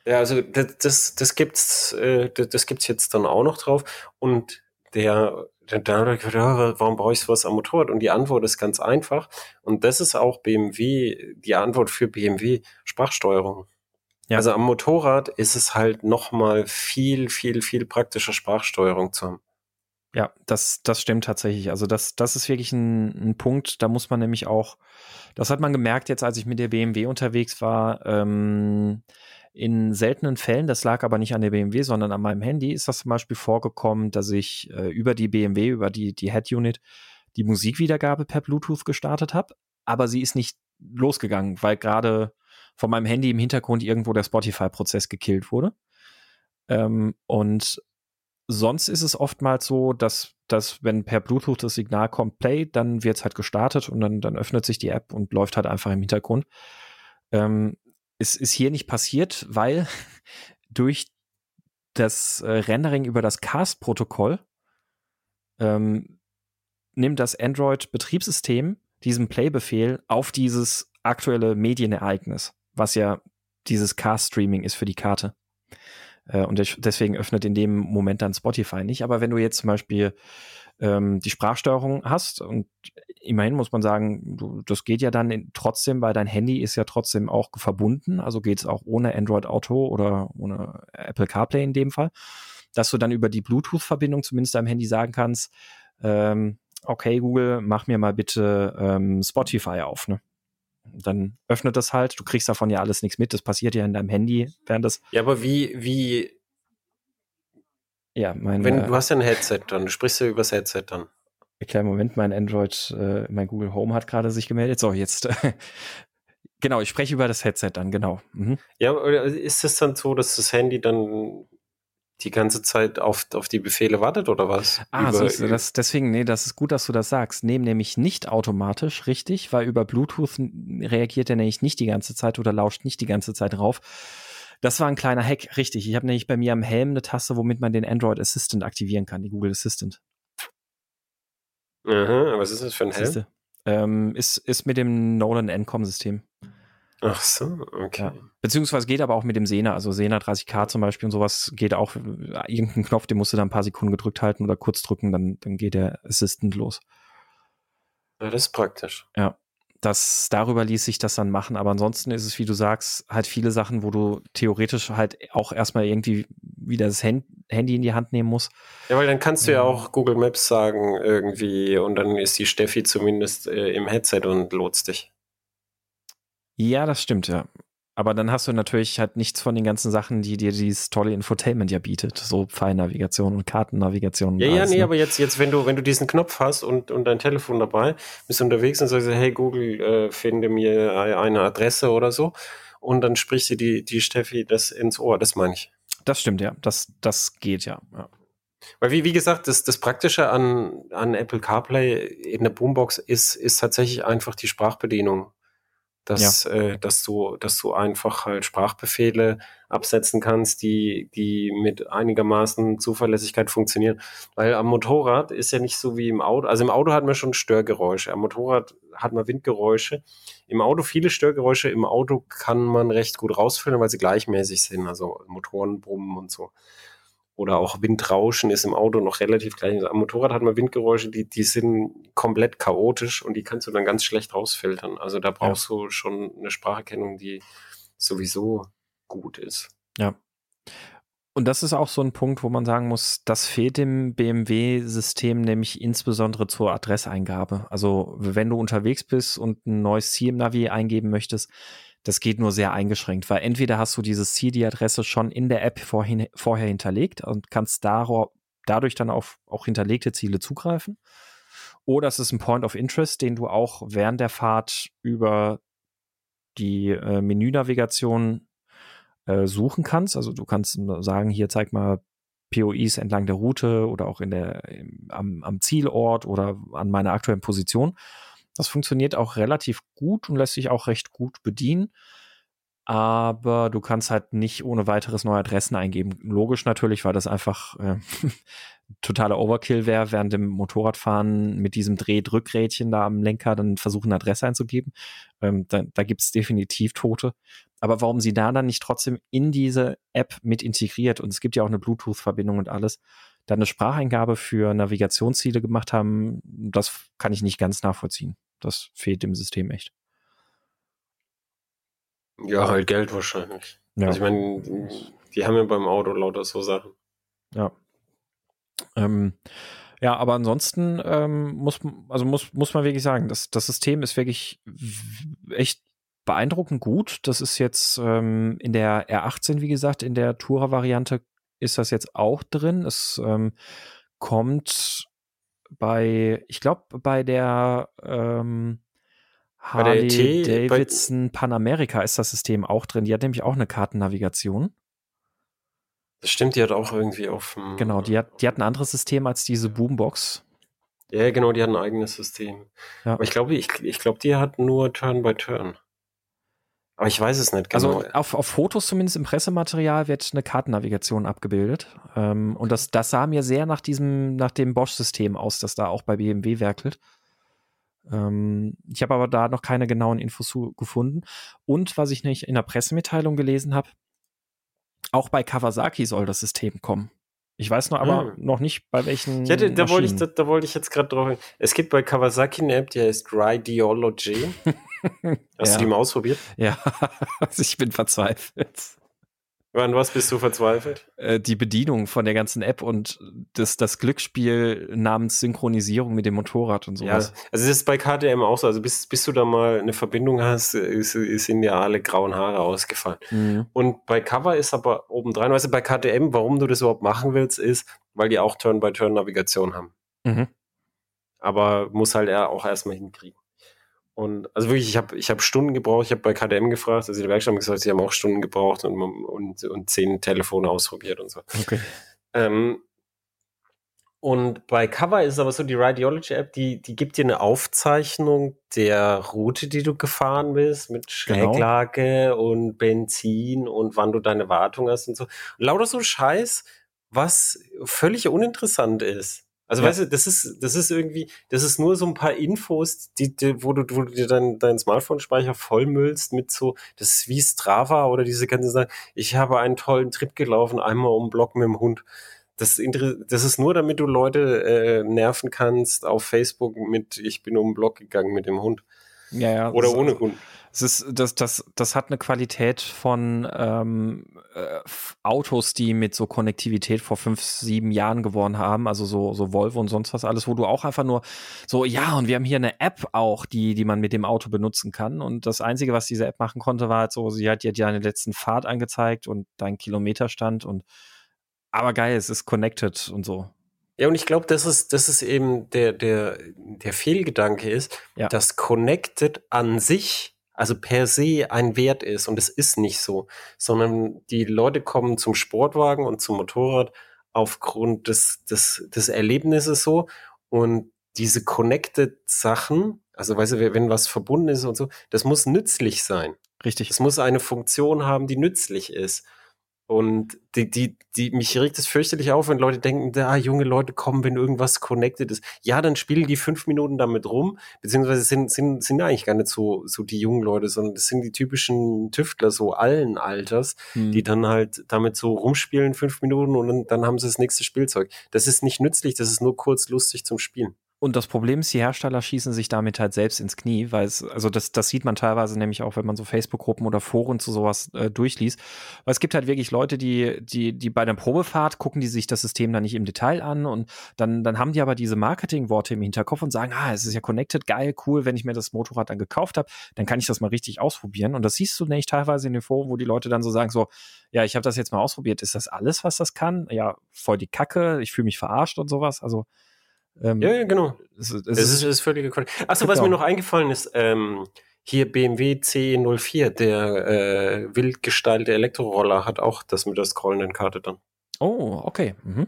S1: Ja, also das, das, das gibt's, äh, das gibt's jetzt dann auch noch drauf. Und der, der, der warum brauche ich sowas am Motorrad? Und die Antwort ist ganz einfach. Und das ist auch BMW, die Antwort für BMW Sprachsteuerung. Ja. Also am Motorrad ist es halt nochmal viel, viel, viel praktischer Sprachsteuerung zu haben.
S2: Ja, das, das stimmt tatsächlich. Also das, das ist wirklich ein, ein Punkt, da muss man nämlich auch, das hat man gemerkt jetzt, als ich mit der BMW unterwegs war, ähm, in seltenen Fällen, das lag aber nicht an der BMW, sondern an meinem Handy, ist das zum Beispiel vorgekommen, dass ich äh, über die BMW, über die, die Head-Unit, die Musikwiedergabe per Bluetooth gestartet habe, aber sie ist nicht losgegangen, weil gerade von meinem Handy im Hintergrund irgendwo der Spotify-Prozess gekillt wurde. Ähm, und sonst ist es oftmals so, dass, dass wenn per Bluetooth das Signal kommt, Play, dann wird es halt gestartet und dann, dann öffnet sich die App und läuft halt einfach im Hintergrund. Ähm, es ist hier nicht passiert, weil durch das äh, Rendering über das Cast-Protokoll ähm, nimmt das Android-Betriebssystem diesen Play-Befehl auf dieses aktuelle Medienereignis, was ja dieses Cast-Streaming ist für die Karte. Äh, und deswegen öffnet in dem Moment dann Spotify nicht. Aber wenn du jetzt zum Beispiel ähm, die Sprachsteuerung hast und immerhin muss man sagen, du, das geht ja dann in, trotzdem, weil dein Handy ist ja trotzdem auch verbunden, also geht es auch ohne Android Auto oder ohne Apple CarPlay in dem Fall, dass du dann über die Bluetooth-Verbindung zumindest deinem Handy sagen kannst, ähm, okay Google, mach mir mal bitte ähm, Spotify auf, ne? Dann öffnet das halt, du kriegst davon ja alles nichts mit, das passiert ja in deinem Handy, während das.
S1: Ja, aber wie, wie ja, mein. Wenn, äh, du hast ja ein Headset dann, du sprichst ja übers Headset dann.
S2: Kleinen Moment, mein Android, äh, mein Google Home hat gerade sich gemeldet. So, jetzt. genau, ich spreche über das Headset dann, genau. Mhm.
S1: Ja, ist es dann so, dass das Handy dann die ganze Zeit auf, auf die Befehle wartet oder was?
S2: Ah, über, so das, deswegen, nee, das ist gut, dass du das sagst. Nehmen nämlich nicht automatisch, richtig, weil über Bluetooth reagiert er nämlich nicht die ganze Zeit oder lauscht nicht die ganze Zeit drauf das war ein kleiner Hack, richtig. Ich habe nämlich bei mir am Helm eine Taste, womit man den Android Assistant aktivieren kann, die Google Assistant.
S1: Aha, was ist das für ein Helm?
S2: Ähm, ist, ist mit dem Nolan Encom-System.
S1: Ach so, okay. Ja.
S2: Beziehungsweise geht aber auch mit dem Sena, also Sena 30K zum Beispiel und sowas geht auch, irgendein Knopf, den musst du dann ein paar Sekunden gedrückt halten oder kurz drücken, dann, dann geht der Assistant los.
S1: Ja, das ist praktisch.
S2: Ja das darüber ließ sich das dann machen. Aber ansonsten ist es, wie du sagst, halt viele Sachen, wo du theoretisch halt auch erstmal irgendwie wieder das Handy in die Hand nehmen musst.
S1: Ja, weil dann kannst du ja auch Google Maps sagen irgendwie und dann ist die Steffi zumindest äh, im Headset und lotst dich.
S2: Ja, das stimmt, ja. Aber dann hast du natürlich halt nichts von den ganzen Sachen, die dir dieses tolle Infotainment ja bietet. So Pfeilnavigation und Kartennavigation.
S1: Ja, ja, nee, ne? aber jetzt, jetzt, wenn du, wenn du diesen Knopf hast und, und dein Telefon dabei, bist du unterwegs und sagst, hey Google, äh, finde mir eine Adresse oder so. Und dann sprichst du die, die Steffi das ins Ohr, das meine ich.
S2: Das stimmt, ja. Das, das geht, ja. ja.
S1: Weil wie, wie gesagt, das, das Praktische an, an Apple CarPlay in der Boombox ist, ist tatsächlich einfach die Sprachbedienung dass, ja. äh, dass du, dass du einfach halt Sprachbefehle absetzen kannst, die, die mit einigermaßen Zuverlässigkeit funktionieren. Weil am Motorrad ist ja nicht so wie im Auto. Also im Auto hat man schon Störgeräusche. Am Motorrad hat man Windgeräusche. Im Auto viele Störgeräusche. Im Auto kann man recht gut rausfiltern, weil sie gleichmäßig sind. Also Motorenbrummen und so oder auch Windrauschen ist im Auto noch relativ gleich. Am Motorrad hat man Windgeräusche, die, die sind komplett chaotisch und die kannst du dann ganz schlecht rausfiltern. Also da brauchst ja. du schon eine Spracherkennung, die sowieso gut ist.
S2: Ja. Und das ist auch so ein Punkt, wo man sagen muss, das fehlt dem BMW-System nämlich insbesondere zur Adresseingabe. Also wenn du unterwegs bist und ein neues Ziel im Navi eingeben möchtest, das geht nur sehr eingeschränkt, weil entweder hast du diese CD-Adresse schon in der App vorhin, vorher hinterlegt und kannst dadurch dann auf auch hinterlegte Ziele zugreifen. Oder es ist ein Point of Interest, den du auch während der Fahrt über die äh, Menünavigation äh, suchen kannst. Also du kannst sagen, hier zeig mal POIs entlang der Route oder auch in der, im, am, am Zielort oder an meiner aktuellen Position. Das funktioniert auch relativ gut und lässt sich auch recht gut bedienen. Aber du kannst halt nicht ohne weiteres neue Adressen eingeben. Logisch natürlich, weil das einfach äh, totaler Overkill wäre, während dem Motorradfahren mit diesem Dreh-Drückrädchen da am Lenker dann versuchen, eine Adresse einzugeben. Ähm, da da gibt es definitiv Tote. Aber warum sie da dann nicht trotzdem in diese App mit integriert und es gibt ja auch eine Bluetooth-Verbindung und alles, dann eine Spracheingabe für Navigationsziele gemacht haben, das kann ich nicht ganz nachvollziehen. Das fehlt dem System echt.
S1: Ja, halt Geld wahrscheinlich. Ja. Also ich meine, die haben ja beim Auto lauter so Sachen.
S2: Ja. Ähm, ja, aber ansonsten ähm, muss, also muss, muss man wirklich sagen, das, das System ist wirklich echt beeindruckend gut. Das ist jetzt ähm, in der R18, wie gesagt, in der Tourer-Variante ist das jetzt auch drin. Es ähm, kommt bei, ich glaube, bei der ähm, Harley der Davidson Panamerika ist das System auch drin. Die hat nämlich auch eine Kartennavigation.
S1: Das stimmt, die hat auch irgendwie auf.
S2: Genau, die hat, die hat ein anderes System als diese Boombox.
S1: Ja, genau, die hat ein eigenes System. Ja. Aber ich glaube, ich, ich glaube, die hat nur Turn by Turn. Aber ich weiß es nicht
S2: genau. Also auf, auf Fotos zumindest im Pressematerial wird eine Kartennavigation abgebildet. Ähm, und das, das sah mir sehr nach diesem, nach dem Bosch-System aus, das da auch bei BMW werkelt. Ähm, ich habe aber da noch keine genauen Infos zu, gefunden. Und was ich nicht in der Pressemitteilung gelesen habe, Auch bei Kawasaki soll das System kommen. Ich weiß noch aber hm. noch nicht, bei welchen.
S1: Ja, da, da wollte ich, da, da wollte ich jetzt gerade drauf. Es gibt bei Kawasaki eine App, die heißt Rideology. Hast ja. du die mal ausprobiert?
S2: Ja, ich bin verzweifelt.
S1: An was bist du verzweifelt?
S2: Äh, die Bedienung von der ganzen App und das, das Glücksspiel namens Synchronisierung mit dem Motorrad und sowas.
S1: Ja, also das ist bei KTM auch so. Also bis, bis du da mal eine Verbindung hast, ist, ist in ja alle grauen Haare ausgefallen. Mhm. Und bei Cover ist aber obendrein, weißt du, bei KTM, warum du das überhaupt machen willst, ist, weil die auch Turn-by-Turn-Navigation haben. Mhm. Aber muss halt er auch erstmal hinkriegen. Und also wirklich, ich habe ich hab Stunden gebraucht. Ich habe bei KDM gefragt, also der Werkstatt haben gesagt, sie haben auch Stunden gebraucht und, und, und zehn Telefone ausprobiert und so.
S2: Okay.
S1: Ähm, und bei Cover ist es aber so, die Radiology-App, die, die gibt dir eine Aufzeichnung der Route, die du gefahren bist, mit. Schräglage genau. und Benzin und wann du deine Wartung hast und so. Und lauter so Scheiß, was völlig uninteressant ist. Also ja. weißt du, das ist, das ist irgendwie, das ist nur so ein paar Infos, die, die wo du, wo du dir dein, dein Smartphone-Speicher vollmüllst mit so, das ist wie Strava oder diese ganzen Sachen. Ich habe einen tollen Trip gelaufen, einmal um Block mit dem Hund. Das, das ist nur, damit du Leute äh, nerven kannst auf Facebook mit, ich bin um den Block gegangen mit dem Hund.
S2: Ja, ja.
S1: Oder ohne Hund.
S2: Es ist, das, das, das hat eine Qualität von ähm, äh, Autos, die mit so Konnektivität vor fünf, sieben Jahren gewonnen haben, also so, so Volvo und sonst was alles, wo du auch einfach nur so, ja, und wir haben hier eine App auch, die, die man mit dem Auto benutzen kann. Und das Einzige, was diese App machen konnte, war halt so, sie hat dir deine letzten Fahrt angezeigt und deinen Kilometerstand und aber geil, es ist connected und so.
S1: Ja, und ich glaube, das ist, das ist eben der, der, der Fehlgedanke ist, ja. dass Connected an sich also per se ein Wert ist. Und es ist nicht so, sondern die Leute kommen zum Sportwagen und zum Motorrad aufgrund des, des, des Erlebnisses so. Und diese connected Sachen, also weißt du, wenn was verbunden ist und so, das muss nützlich sein.
S2: Richtig.
S1: Es muss eine Funktion haben, die nützlich ist. Und die, die, die, mich regt es fürchterlich auf, wenn Leute denken, da junge Leute kommen, wenn irgendwas connected ist. Ja, dann spielen die fünf Minuten damit rum, beziehungsweise sind, sind, sind eigentlich gar nicht so, so die jungen Leute, sondern das sind die typischen Tüftler so allen Alters, hm. die dann halt damit so rumspielen fünf Minuten und dann, dann haben sie das nächste Spielzeug. Das ist nicht nützlich, das ist nur kurz lustig zum Spielen.
S2: Und das Problem ist, die Hersteller schießen sich damit halt selbst ins Knie, weil es, also das, das sieht man teilweise nämlich auch, wenn man so Facebook-Gruppen oder Foren zu sowas äh, durchliest. Weil es gibt halt wirklich Leute, die, die, die bei der Probefahrt gucken die sich das System dann nicht im Detail an und dann, dann haben die aber diese Marketingworte im Hinterkopf und sagen, ah, es ist ja connected, geil, cool, wenn ich mir das Motorrad dann gekauft habe, dann kann ich das mal richtig ausprobieren. Und das siehst du nämlich teilweise in den Foren, wo die Leute dann so sagen, so, ja, ich habe das jetzt mal ausprobiert, ist das alles, was das kann? Ja, voll die Kacke, ich fühle mich verarscht und sowas. Also
S1: ähm, ja, ja, genau. Es, es, es ist, ist völlige Qualität. Achso, was mir noch eingefallen ist, ähm, hier BMW C04, der äh, wild gestaltete Elektroroller, hat auch das mit der scrollenden Karte dann.
S2: Oh, okay. Mhm.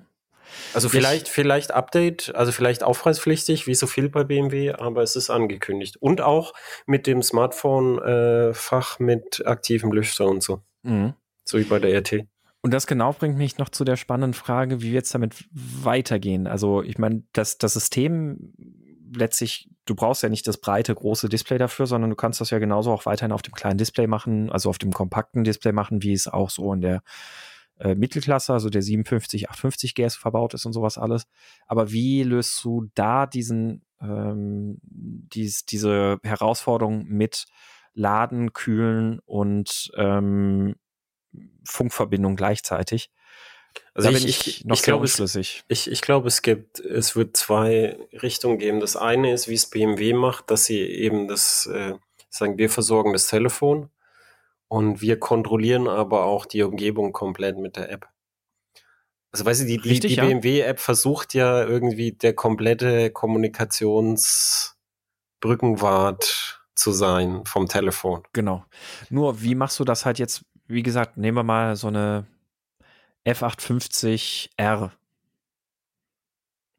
S1: Also vielleicht, ich, vielleicht Update, also vielleicht aufpreispflichtig, wie so viel bei BMW, aber es ist angekündigt. Und auch mit dem Smartphone-Fach äh, mit aktivem Lüfter und so. Mhm. So wie bei der RT.
S2: Und das genau bringt mich noch zu der spannenden Frage, wie wird es damit weitergehen? Also ich meine, das, das System letztlich, du brauchst ja nicht das breite, große Display dafür, sondern du kannst das ja genauso auch weiterhin auf dem kleinen Display machen, also auf dem kompakten Display machen, wie es auch so in der äh, Mittelklasse, also der 57, 850 GS verbaut ist und sowas alles. Aber wie löst du da diesen, ähm, dies, diese Herausforderung mit Laden, Kühlen und ähm, Funkverbindung gleichzeitig.
S1: Also ich, ich, noch ich glaube, es, ich, ich glaube, es gibt, es wird zwei Richtungen geben. Das eine ist, wie es BMW macht, dass sie eben das, äh, sagen, wir versorgen das Telefon und wir kontrollieren aber auch die Umgebung komplett mit der App. Also weißt du, die, die, die ja. BMW-App versucht ja irgendwie der komplette Kommunikationsbrückenwart zu sein vom Telefon.
S2: Genau. Nur, wie machst du das halt jetzt wie gesagt, nehmen wir mal so eine F850R.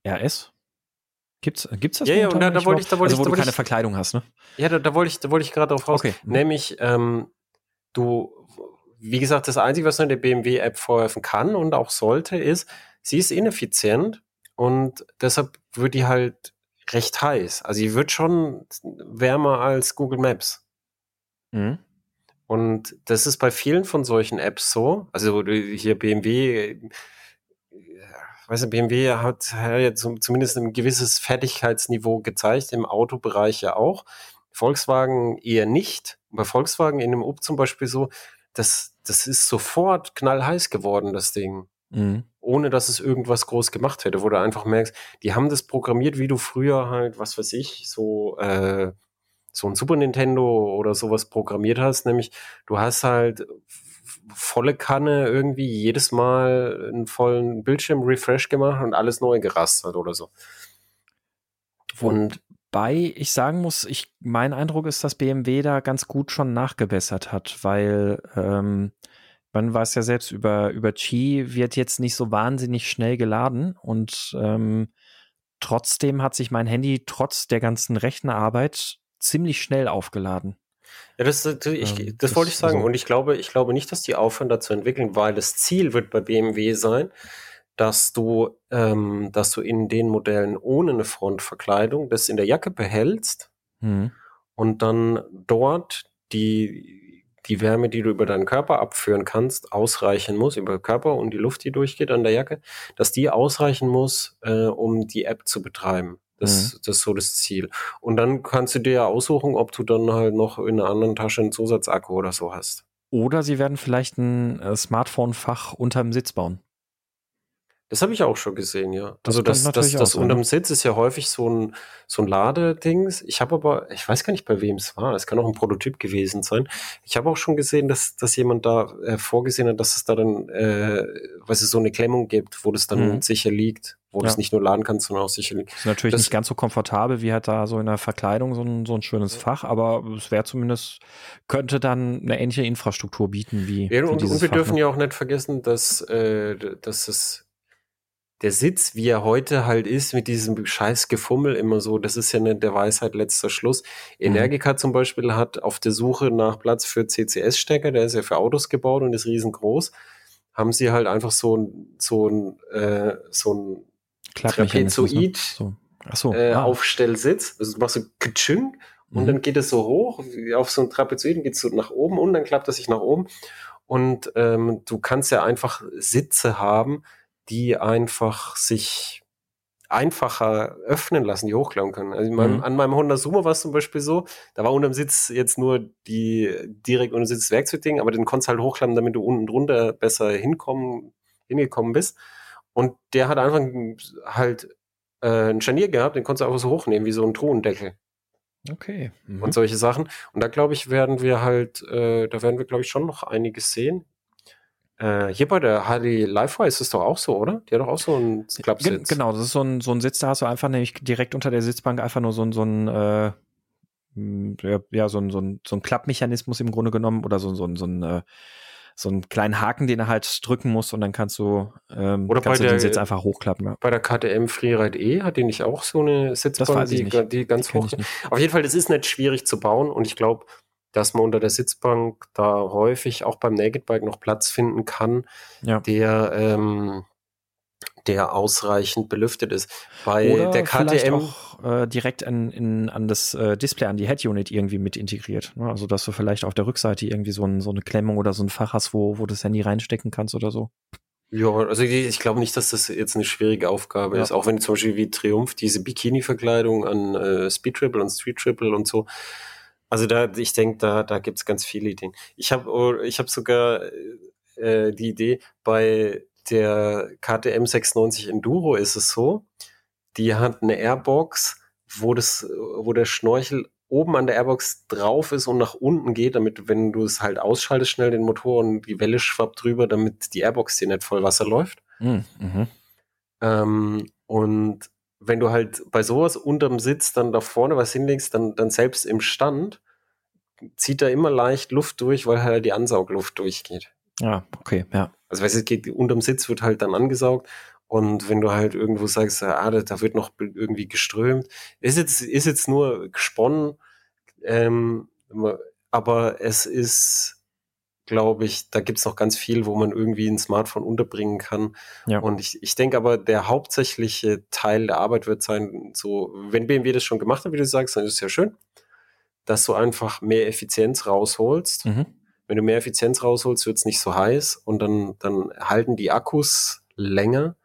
S2: RS? Gibt's, gibt's das?
S1: Ja, ja, und da, da wollte ich, da wollte
S2: also,
S1: wo
S2: ich, du keine ich, Verkleidung hast, ne?
S1: Ja, da, da wollte ich, da wollte ich gerade drauf raus. Okay. Nämlich, ähm, du, wie gesagt, das Einzige, was man der BMW-App vorwerfen kann und auch sollte, ist, sie ist ineffizient und deshalb wird die halt recht heiß. Also sie wird schon wärmer als Google Maps. Mhm. Und das ist bei vielen von solchen Apps so. Also hier BMW, weiß nicht, BMW hat, hat jetzt zumindest ein gewisses Fertigkeitsniveau gezeigt, im Autobereich ja auch. Volkswagen eher nicht. Bei Volkswagen in dem Up zum Beispiel so, das, das ist sofort knallheiß geworden, das Ding. Mhm. Ohne dass es irgendwas groß gemacht hätte, wo du einfach merkst, die haben das programmiert, wie du früher halt, was weiß ich, so äh, so ein Super Nintendo oder sowas programmiert hast, nämlich du hast halt volle Kanne irgendwie jedes Mal einen vollen Bildschirm Refresh gemacht und alles neu gerastert oder so.
S2: Und Wobei ich sagen muss, ich, mein Eindruck ist, dass BMW da ganz gut schon nachgebessert hat, weil ähm, man weiß ja selbst, über, über Qi wird jetzt nicht so wahnsinnig schnell geladen und ähm, trotzdem hat sich mein Handy trotz der ganzen Rechnerarbeit ziemlich schnell aufgeladen.
S1: Ja, das, ich, ähm, das, das wollte ich sagen. Also, und ich glaube, ich glaube nicht, dass die aufhören, da zu entwickeln, weil das Ziel wird bei BMW sein, dass du, ähm, dass du in den Modellen ohne eine Frontverkleidung das in der Jacke behältst mhm. und dann dort die die Wärme, die du über deinen Körper abführen kannst, ausreichen muss, über den Körper und die Luft, die durchgeht an der Jacke, dass die ausreichen muss, äh, um die App zu betreiben. Das, mhm. das ist so das Ziel. Und dann kannst du dir ja aussuchen, ob du dann halt noch in einer anderen Tasche einen Zusatzakku oder so hast.
S2: Oder sie werden vielleicht ein äh, Smartphone-Fach unterm Sitz bauen.
S1: Das habe ich auch schon gesehen, ja. Das also das, das, das unterm Sitz ist ja häufig so ein, so ein Ladedings. Ich habe aber, ich weiß gar nicht, bei wem es war. Es kann auch ein Prototyp gewesen sein. Ich habe auch schon gesehen, dass, dass jemand da äh, vorgesehen hat, dass es da dann, äh, was es so eine Klemmung gibt, wo das dann mhm. sicher liegt, wo ja. das nicht nur laden kannst, sondern auch sicher liegt.
S2: Das ist natürlich das, nicht ganz so komfortabel wie halt da so in der Verkleidung so ein, so ein schönes Fach, aber es wäre zumindest, könnte dann eine ähnliche Infrastruktur bieten wie.
S1: Ja, und, und wir Fach, dürfen ne? ja auch nicht vergessen, dass, äh, dass es der Sitz, wie er heute halt ist, mit diesem scheiß Gefummel immer so, das ist ja nicht der Weisheit letzter Schluss. Mhm. Energica zum Beispiel hat auf der Suche nach Platz für CCS-Stecker, der ist ja für Autos gebaut und ist riesengroß, haben sie halt einfach so ein, so ein, äh, so ein Trapezoid so. so. Äh, ah. Aufstellsitz. Also du machst so Kitsching und mhm. dann geht es so hoch, auf so ein Trapezoid geht es so nach oben und dann klappt es sich nach oben. Und ähm, du kannst ja einfach Sitze haben, die einfach sich einfacher öffnen lassen, die hochklappen können. Also meinem, mhm. an meinem Honda Sumo war es zum Beispiel so, da war unterm Sitz jetzt nur die direkt unter Sitz Werkzeugding, aber den konntest du halt hochklappen, damit du unten drunter besser hinkommen, hingekommen bist. Und der hat einfach halt äh, ein Scharnier gehabt, den konntest du einfach so hochnehmen, wie so ein Truhendeckel.
S2: Okay.
S1: Mhm. Und solche Sachen. Und da glaube ich, werden wir halt, äh, da werden wir, glaube ich, schon noch einiges sehen. Äh, hier bei der HD Livewire ist es doch auch so, oder? Die hat doch auch so einen Klappsitz.
S2: Genau, das ist so ein, so ein Sitz, da hast du einfach nämlich direkt unter der Sitzbank einfach nur so ein, so ein äh, ja, so ein, so ein, so ein Klappmechanismus im Grunde genommen oder so, so, ein, so ein äh, so einen kleinen Haken, den er halt drücken muss und dann kannst du, ähm,
S1: Oder
S2: kannst
S1: bei
S2: du
S1: der,
S2: den Sitz einfach hochklappen. Ja.
S1: Bei der KTM Freeride E hat die nicht auch so eine Sitzbank, die, die, ganz hoch ist? Auf jeden Fall, das ist nicht schwierig zu bauen und ich glaube, dass man unter der Sitzbank da häufig auch beim Naked Bike noch Platz finden kann, ja. der ähm, der ausreichend belüftet ist. Bei
S2: Oder
S1: der KTM
S2: auch äh, direkt an, in, an das äh, Display, an die Head Unit irgendwie mit integriert. Ne? Also dass du vielleicht auf der Rückseite irgendwie so, ein, so eine Klemmung oder so ein Fach hast, wo, wo du das Handy reinstecken kannst oder so.
S1: Ja, also ich, ich glaube nicht, dass das jetzt eine schwierige Aufgabe ja. ist. Auch wenn zum Beispiel wie Triumph diese Bikini-Verkleidung an äh, Speed Triple und Street Triple und so also da, ich denke, da, da gibt's ganz viele Ideen. Ich habe oh, ich hab sogar äh, die Idee, bei der KTM 690 Enduro ist es so, die hat eine Airbox, wo das, wo der Schnorchel oben an der Airbox drauf ist und nach unten geht, damit, wenn du es halt ausschaltest, schnell den Motor und die Welle schwappt drüber, damit die Airbox dir nicht voll Wasser läuft. Hm, mhm. Ähm, und wenn du halt bei sowas unterm Sitz dann da vorne was hinlegst, dann, dann selbst im Stand zieht da immer leicht Luft durch, weil halt die Ansaugluft durchgeht.
S2: Ja, okay, ja.
S1: Also weißt du, geht unterm Sitz wird halt dann angesaugt und wenn du halt irgendwo sagst, ah, da, da wird noch irgendwie geströmt, ist jetzt ist jetzt nur gesponnen, ähm, aber es ist glaube ich, da gibt es noch ganz viel, wo man irgendwie ein Smartphone unterbringen kann. Ja. Und ich, ich denke aber, der hauptsächliche Teil der Arbeit wird sein, so, wenn BMW das schon gemacht hat, wie du sagst, dann ist es ja schön, dass du einfach mehr Effizienz rausholst. Mhm. wenn du mehr Effizienz rausholst, wird es nicht so heiß und dann, dann halten die Akkus länger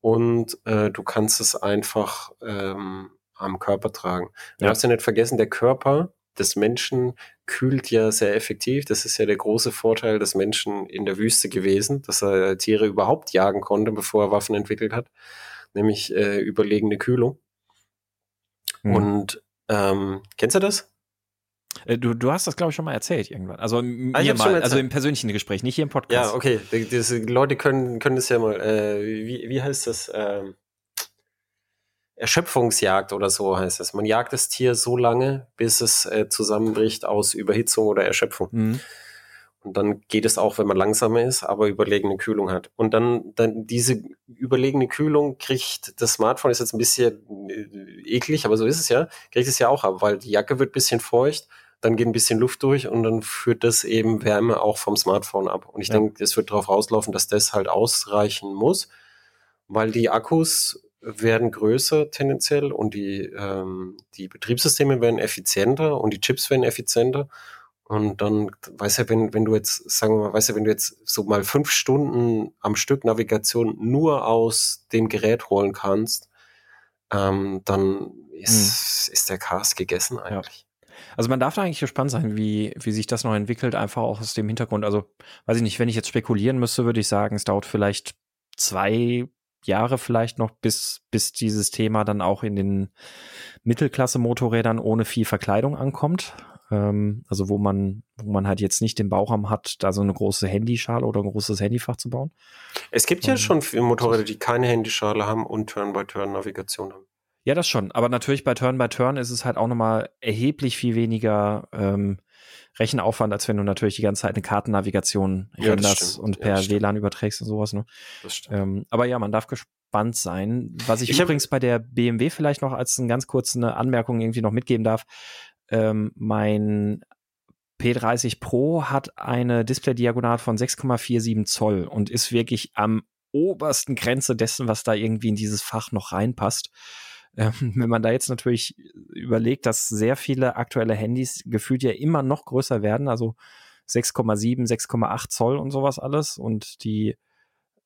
S1: und äh, du kannst es einfach ähm, am Körper tragen. Du ja. darfst ja nicht vergessen, der Körper des Menschen kühlt ja sehr effektiv. Das ist ja der große Vorteil des Menschen in der Wüste gewesen, dass er Tiere überhaupt jagen konnte, bevor er Waffen entwickelt hat, nämlich äh, überlegene Kühlung. Mhm. Und ähm, kennst du das?
S2: Äh, du, du hast das, glaube ich, schon mal erzählt irgendwann. Also, ah, mir mal, also im persönlichen Gespräch, nicht hier im Podcast.
S1: Ja, okay. Die, die Leute können, können das ja mal, äh, wie, wie heißt das? Ähm, Erschöpfungsjagd oder so heißt das. Man jagt das Tier so lange, bis es äh, zusammenbricht aus Überhitzung oder Erschöpfung. Mhm. Und dann geht es auch, wenn man langsamer ist, aber überlegene Kühlung hat. Und dann, dann diese überlegene Kühlung kriegt das Smartphone, ist jetzt ein bisschen äh, eklig, aber so ist es ja, kriegt es ja auch ab, weil die Jacke wird ein bisschen feucht, dann geht ein bisschen Luft durch und dann führt das eben Wärme auch vom Smartphone ab. Und ich ja. denke, es wird darauf rauslaufen, dass das halt ausreichen muss, weil die Akkus werden größer tendenziell und die, ähm, die Betriebssysteme werden effizienter und die Chips werden effizienter. Und dann, weißt du, wenn, wenn du jetzt, sagen wir mal, weißt du, wenn du jetzt so mal fünf Stunden am Stück Navigation nur aus dem Gerät holen kannst, ähm, dann ist, hm. ist der Cast gegessen eigentlich.
S2: Ja. Also man darf da eigentlich gespannt sein, wie, wie sich das noch entwickelt, einfach auch aus dem Hintergrund. Also, weiß ich nicht, wenn ich jetzt spekulieren müsste, würde ich sagen, es dauert vielleicht zwei Jahre vielleicht noch, bis, bis dieses Thema dann auch in den Mittelklasse-Motorrädern ohne viel Verkleidung ankommt. Ähm, also wo man, wo man halt jetzt nicht den Bauchraum hat, da so eine große Handyschale oder ein großes Handyfach zu bauen.
S1: Es gibt ja ähm, schon Motorräder, die keine Handyschale haben und Turn-by-Turn-Navigation haben.
S2: Ja, das schon. Aber natürlich bei Turn-by-Turn -Turn ist es halt auch nochmal erheblich viel weniger ähm, Rechenaufwand, als wenn du natürlich die ganze Zeit eine Kartennavigation ja, änderst und per ja, WLAN überträgst und sowas. Ne? Ähm, aber ja, man darf gespannt sein. Was ich, ich übrigens bei der BMW vielleicht noch als eine ganz kurze Anmerkung irgendwie noch mitgeben darf. Ähm, mein P30 Pro hat eine Display-Diagonal von 6,47 Zoll und ist wirklich am obersten Grenze dessen, was da irgendwie in dieses Fach noch reinpasst. Ähm, wenn man da jetzt natürlich überlegt, dass sehr viele aktuelle Handys gefühlt ja immer noch größer werden, also 6,7, 6,8 Zoll und sowas alles und die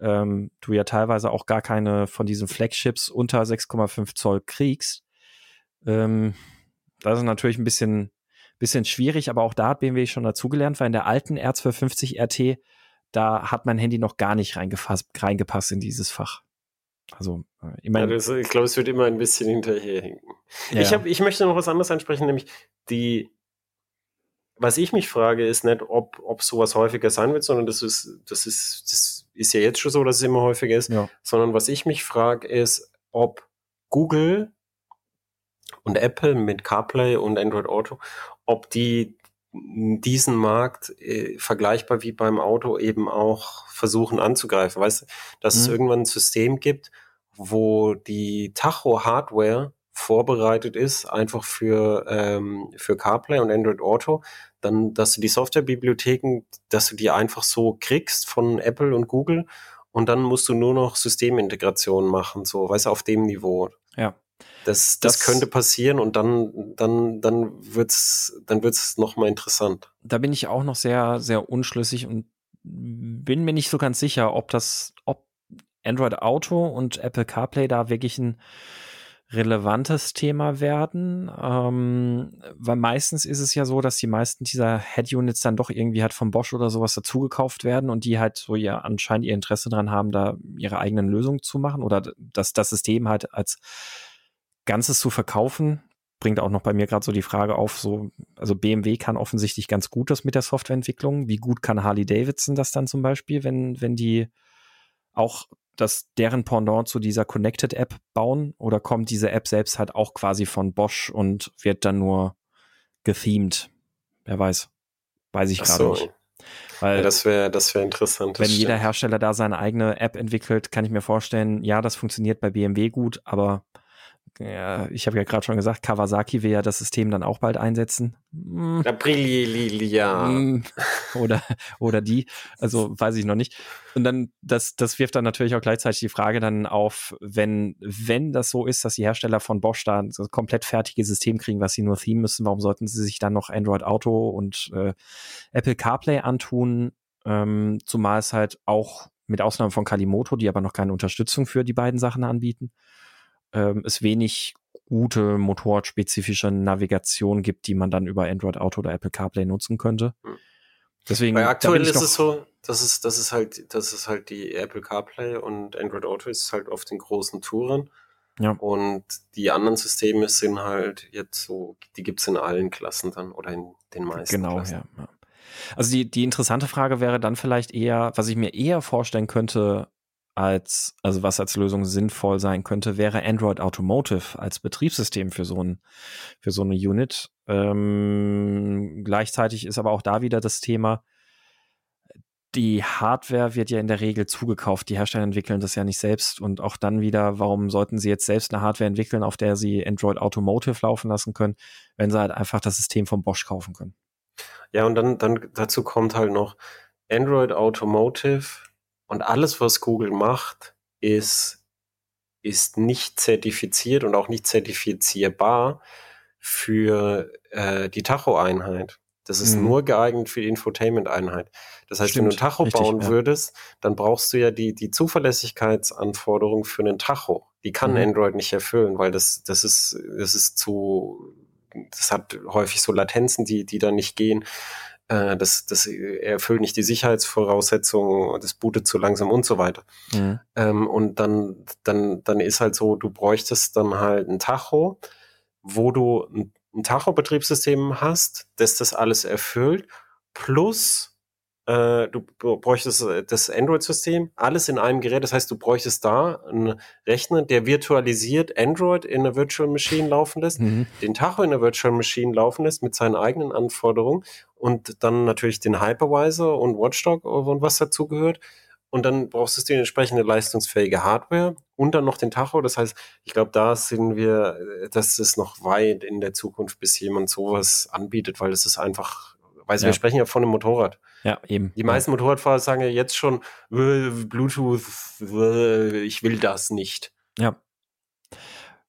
S2: ähm, du ja teilweise auch gar keine von diesen Flagships unter 6,5 Zoll kriegst. Ähm, das ist natürlich ein bisschen, bisschen schwierig, aber auch da hat BMW schon dazugelernt, weil in der alten R250 RT, da hat mein Handy noch gar nicht reingefasst, reingepasst in dieses Fach. Also,
S1: äh, ich meine. Ja, ich glaube, es wird immer ein bisschen hinterherhinken. Ja. Ich, hab, ich möchte noch was anderes ansprechen, nämlich die, was ich mich frage, ist nicht, ob, ob sowas häufiger sein wird, sondern das ist, das ist, das ist ja jetzt schon so, dass es immer häufiger ist, ja. sondern was ich mich frage, ist, ob Google und Apple mit CarPlay und Android Auto, ob die diesen Markt äh, vergleichbar wie beim Auto eben auch versuchen anzugreifen. Weißt du, dass mhm. es irgendwann ein System gibt, wo die Tacho-Hardware vorbereitet ist, einfach für, ähm, für CarPlay und Android Auto, dann, dass du die Softwarebibliotheken, dass du die einfach so kriegst von Apple und Google und dann musst du nur noch Systemintegration machen, so, weißt du, auf dem Niveau.
S2: Ja.
S1: Das, das, das, könnte passieren und dann, dann, dann wird's, dann wird's noch mal interessant.
S2: Da bin ich auch noch sehr, sehr unschlüssig und bin mir nicht so ganz sicher, ob das, ob Android Auto und Apple CarPlay da wirklich ein relevantes Thema werden, ähm, weil meistens ist es ja so, dass die meisten dieser Head-Units dann doch irgendwie halt von Bosch oder sowas dazugekauft werden und die halt so ja anscheinend ihr Interesse dran haben, da ihre eigenen Lösungen zu machen oder dass das System halt als Ganzes zu verkaufen, bringt auch noch bei mir gerade so die Frage auf, so, also BMW kann offensichtlich ganz gut das mit der Softwareentwicklung. Wie gut kann Harley Davidson das dann zum Beispiel, wenn, wenn die auch das deren Pendant zu dieser Connected App bauen? Oder kommt diese App selbst halt auch quasi von Bosch und wird dann nur gethemed? Wer weiß. Weiß ich gerade so. nicht.
S1: Weil ja, das wäre das wäre interessant.
S2: Wenn jeder Hersteller da seine eigene App entwickelt, kann ich mir vorstellen, ja, das funktioniert bei BMW gut, aber ja, ich habe ja gerade schon gesagt, Kawasaki will ja das System dann auch bald einsetzen.
S1: Hm. Aprilia. Hm.
S2: Oder, oder die. Also weiß ich noch nicht. Und dann, das, das wirft dann natürlich auch gleichzeitig die Frage dann auf, wenn, wenn das so ist, dass die Hersteller von Bosch da ein komplett fertiges System kriegen, was sie nur themen müssen, warum sollten sie sich dann noch Android Auto und äh, Apple CarPlay antun? Ähm, zumal es halt auch mit Ausnahme von Kalimoto, die aber noch keine Unterstützung für die beiden Sachen anbieten, ähm, es wenig gute motorradspezifische Navigation gibt, die man dann über Android Auto oder Apple CarPlay nutzen könnte. Hm.
S1: Deswegen, Weil aktuell ist es so, dass es, das ist halt, das ist halt die Apple CarPlay und Android Auto ist halt auf den großen Touren. Ja. Und die anderen Systeme sind halt jetzt so, die gibt's in allen Klassen dann oder in den meisten.
S2: Genau,
S1: Klassen.
S2: ja. Also die, die interessante Frage wäre dann vielleicht eher, was ich mir eher vorstellen könnte, als, also was als Lösung sinnvoll sein könnte, wäre Android Automotive als Betriebssystem für so ein, für so eine Unit. Ähm, gleichzeitig ist aber auch da wieder das Thema, die Hardware wird ja in der Regel zugekauft. Die Hersteller entwickeln das ja nicht selbst. Und auch dann wieder, warum sollten sie jetzt selbst eine Hardware entwickeln, auf der sie Android Automotive laufen lassen können, wenn sie halt einfach das System vom Bosch kaufen können?
S1: Ja, und dann, dann dazu kommt halt noch Android Automotive und alles, was Google macht, ist, ist nicht zertifiziert und auch nicht zertifizierbar für äh, die Tacho-Einheit. Das ist mhm. nur geeignet für die Infotainment-Einheit. Das heißt, Stimmt, wenn du ein Tacho richtig, bauen ja. würdest, dann brauchst du ja die, die Zuverlässigkeitsanforderung für einen Tacho. Die kann mhm. Android nicht erfüllen, weil das, das ist, das ist zu, das hat häufig so Latenzen, die, die da nicht gehen. Äh, das, das erfüllt nicht die Sicherheitsvoraussetzungen, das bootet zu langsam und so weiter. Mhm. Ähm, und dann, dann, dann ist halt so, du bräuchtest dann halt ein Tacho, wo du ein, ein Tacho-Betriebssystem hast, das das alles erfüllt, plus äh, du bräuchtest äh, das Android-System, alles in einem Gerät. Das heißt, du bräuchtest da einen Rechner, der virtualisiert Android in einer Virtual Machine laufen lässt, mhm. den Tacho in einer Virtual Machine laufen lässt mit seinen eigenen Anforderungen und dann natürlich den Hypervisor und Watchdog und was dazugehört. Und dann brauchst du die entsprechende leistungsfähige Hardware und dann noch den Tacho. Das heißt, ich glaube, da sind wir, äh, das ist noch weit in der Zukunft, bis jemand sowas anbietet, weil das ist einfach, weil ja. wir sprechen ja von einem Motorrad.
S2: Ja, eben.
S1: Die meisten Motorradfahrer sagen ja jetzt schon, Bluetooth, ich will das nicht.
S2: Ja.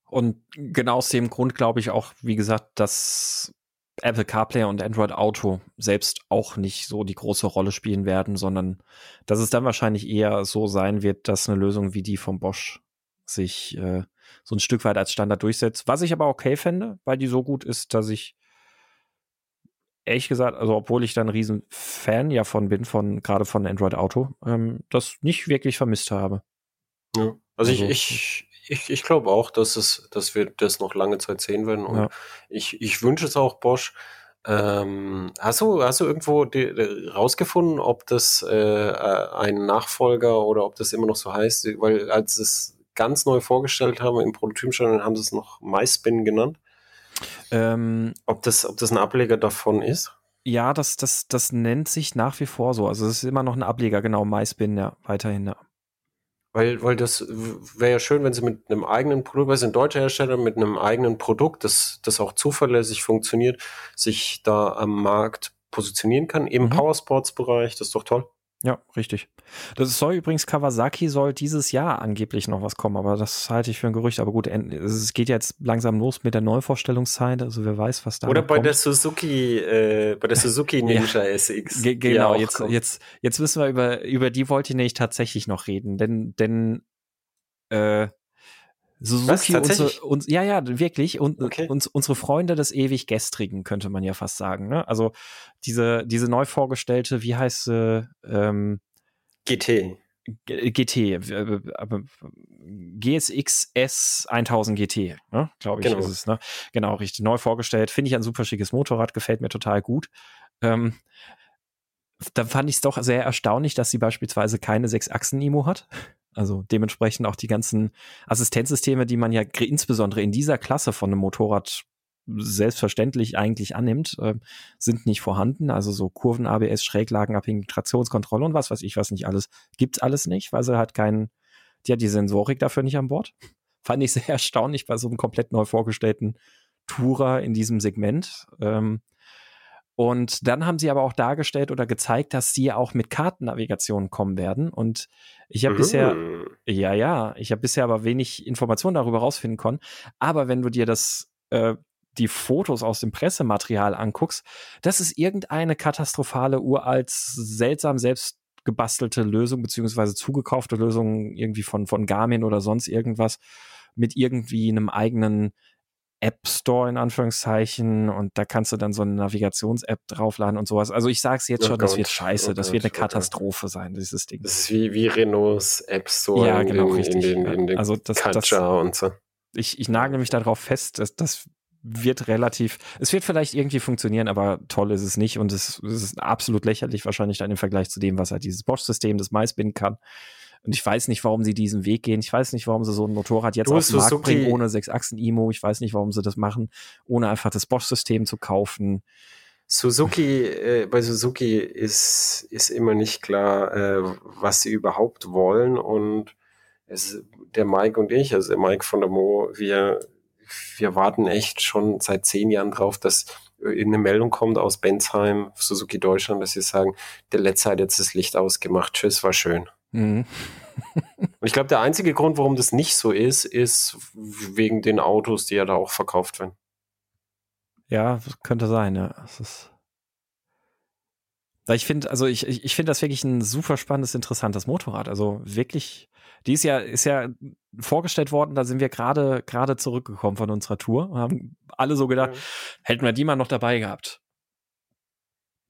S2: Und genau aus dem Grund glaube ich auch, wie gesagt, dass Apple CarPlay und Android Auto selbst auch nicht so die große Rolle spielen werden, sondern dass es dann wahrscheinlich eher so sein wird, dass eine Lösung wie die von Bosch sich äh, so ein Stück weit als Standard durchsetzt. Was ich aber okay fände, weil die so gut ist, dass ich ehrlich gesagt, also obwohl ich da ein riesen Fan ja von bin, von gerade von Android Auto, ähm, das nicht wirklich vermisst habe.
S1: Ja. Also, also ich, ich, ich, ich glaube auch, dass es, dass wir das noch lange Zeit sehen werden. Und ja. ich, ich wünsche es auch Bosch. Ähm, hast du, hast du irgendwo rausgefunden, ob das äh, ein Nachfolger oder ob das immer noch so heißt? Weil als es ganz neu vorgestellt haben im Prototypenstand, haben sie es noch MySpin genannt. Ähm, ob, das, ob das ein Ableger davon ist?
S2: Ja, das, das, das nennt sich nach wie vor so. Also es ist immer noch ein Ableger, genau, MySpin, ja, weiterhin, ja.
S1: Weil, weil das wäre ja schön, wenn sie mit einem eigenen Produkt, weil sie ein deutscher Hersteller mit einem eigenen Produkt, das, das auch zuverlässig funktioniert, sich da am Markt positionieren kann, im mhm. Powersports-Bereich, das ist doch toll.
S2: Ja, richtig. Das soll übrigens Kawasaki soll dieses Jahr angeblich noch was kommen, aber das halte ich für ein Gerücht. Aber gut, es geht jetzt langsam los mit der Neuvorstellungszeit, also wer weiß, was da
S1: Oder bei kommt. der Suzuki, äh, bei der Suzuki Ninja ja. SX.
S2: Ge genau, jetzt, jetzt, jetzt müssen wir über, über die wollte ich nämlich tatsächlich noch reden, denn, denn äh, Suzuki, Was, unsere, uns, ja, ja, wirklich. Und okay. uns, unsere Freunde des ewig Gestrigen, könnte man ja fast sagen. Ne? Also diese, diese neu vorgestellte, wie heißt sie? Ähm,
S1: GT.
S2: GT, GSX S 1000 GT, ne? glaube ich, genau. ist es. Ne? Genau, richtig. Neu vorgestellt. Finde ich ein super schickes Motorrad, gefällt mir total gut. Ähm, da fand ich es doch sehr erstaunlich, dass sie beispielsweise keine Sechs-Achsen-IMO hat. Also dementsprechend auch die ganzen Assistenzsysteme, die man ja insbesondere in dieser Klasse von einem Motorrad selbstverständlich eigentlich annimmt, äh, sind nicht vorhanden. Also so Kurven, ABS, Schräglagenabhängige Traktionskontrolle und was weiß ich, was nicht alles. Gibt's alles nicht, weil sie halt keinen, die hat die Sensorik dafür nicht an Bord. fand ich sehr erstaunlich bei so einem komplett neu vorgestellten Tourer in diesem Segment. Ähm, und dann haben sie aber auch dargestellt oder gezeigt, dass sie auch mit Kartennavigation kommen werden. Und ich habe mhm. bisher, ja, ja, ich habe bisher aber wenig Informationen darüber rausfinden können. Aber wenn du dir das, äh, die Fotos aus dem Pressematerial anguckst, das ist irgendeine katastrophale, uralt, seltsam selbst gebastelte Lösung, beziehungsweise zugekaufte Lösung irgendwie von, von Garmin oder sonst irgendwas mit irgendwie einem eigenen App Store in Anführungszeichen und da kannst du dann so eine Navigations-App draufladen und sowas. Also ich sag's jetzt oh schon, oh das wird scheiße, oh das wird eine Katastrophe okay. sein, dieses Ding.
S1: Das ist wie, wie Renaults App Store
S2: ja, genau,
S1: in,
S2: richtig.
S1: in den, in den
S2: also das, das,
S1: und so.
S2: Ich, ich nagel mich darauf fest, dass das wird relativ, es wird vielleicht irgendwie funktionieren, aber toll ist es nicht und es, es ist absolut lächerlich wahrscheinlich dann im Vergleich zu dem, was halt dieses Bosch-System, das MySpin kann. Und ich weiß nicht, warum sie diesen Weg gehen. Ich weiß nicht, warum sie so ein Motorrad jetzt auf den Markt Suzuki. bringen ohne sechs Achsen IMO. Ich weiß nicht, warum sie das machen, ohne einfach das Bosch-System zu kaufen.
S1: Suzuki, äh, bei Suzuki ist, ist immer nicht klar, äh, was sie überhaupt wollen. Und es, der Mike und ich, also der Mike von der Mo, wir, wir warten echt schon seit zehn Jahren drauf, dass eine Meldung kommt aus Bensheim, Suzuki Deutschland, dass sie sagen, der Letzte hat jetzt das Licht ausgemacht. Tschüss, war schön. Mhm. Und ich glaube, der einzige Grund, warum das nicht so ist, ist wegen den Autos, die ja da auch verkauft werden.
S2: Ja, könnte sein, ja. Es ist ich finde, also ich, ich, finde das wirklich ein super spannendes, interessantes Motorrad. Also wirklich, die ist ja, ist ja vorgestellt worden, da sind wir gerade, gerade zurückgekommen von unserer Tour. Haben alle so gedacht, mhm. hätten wir die mal noch dabei gehabt.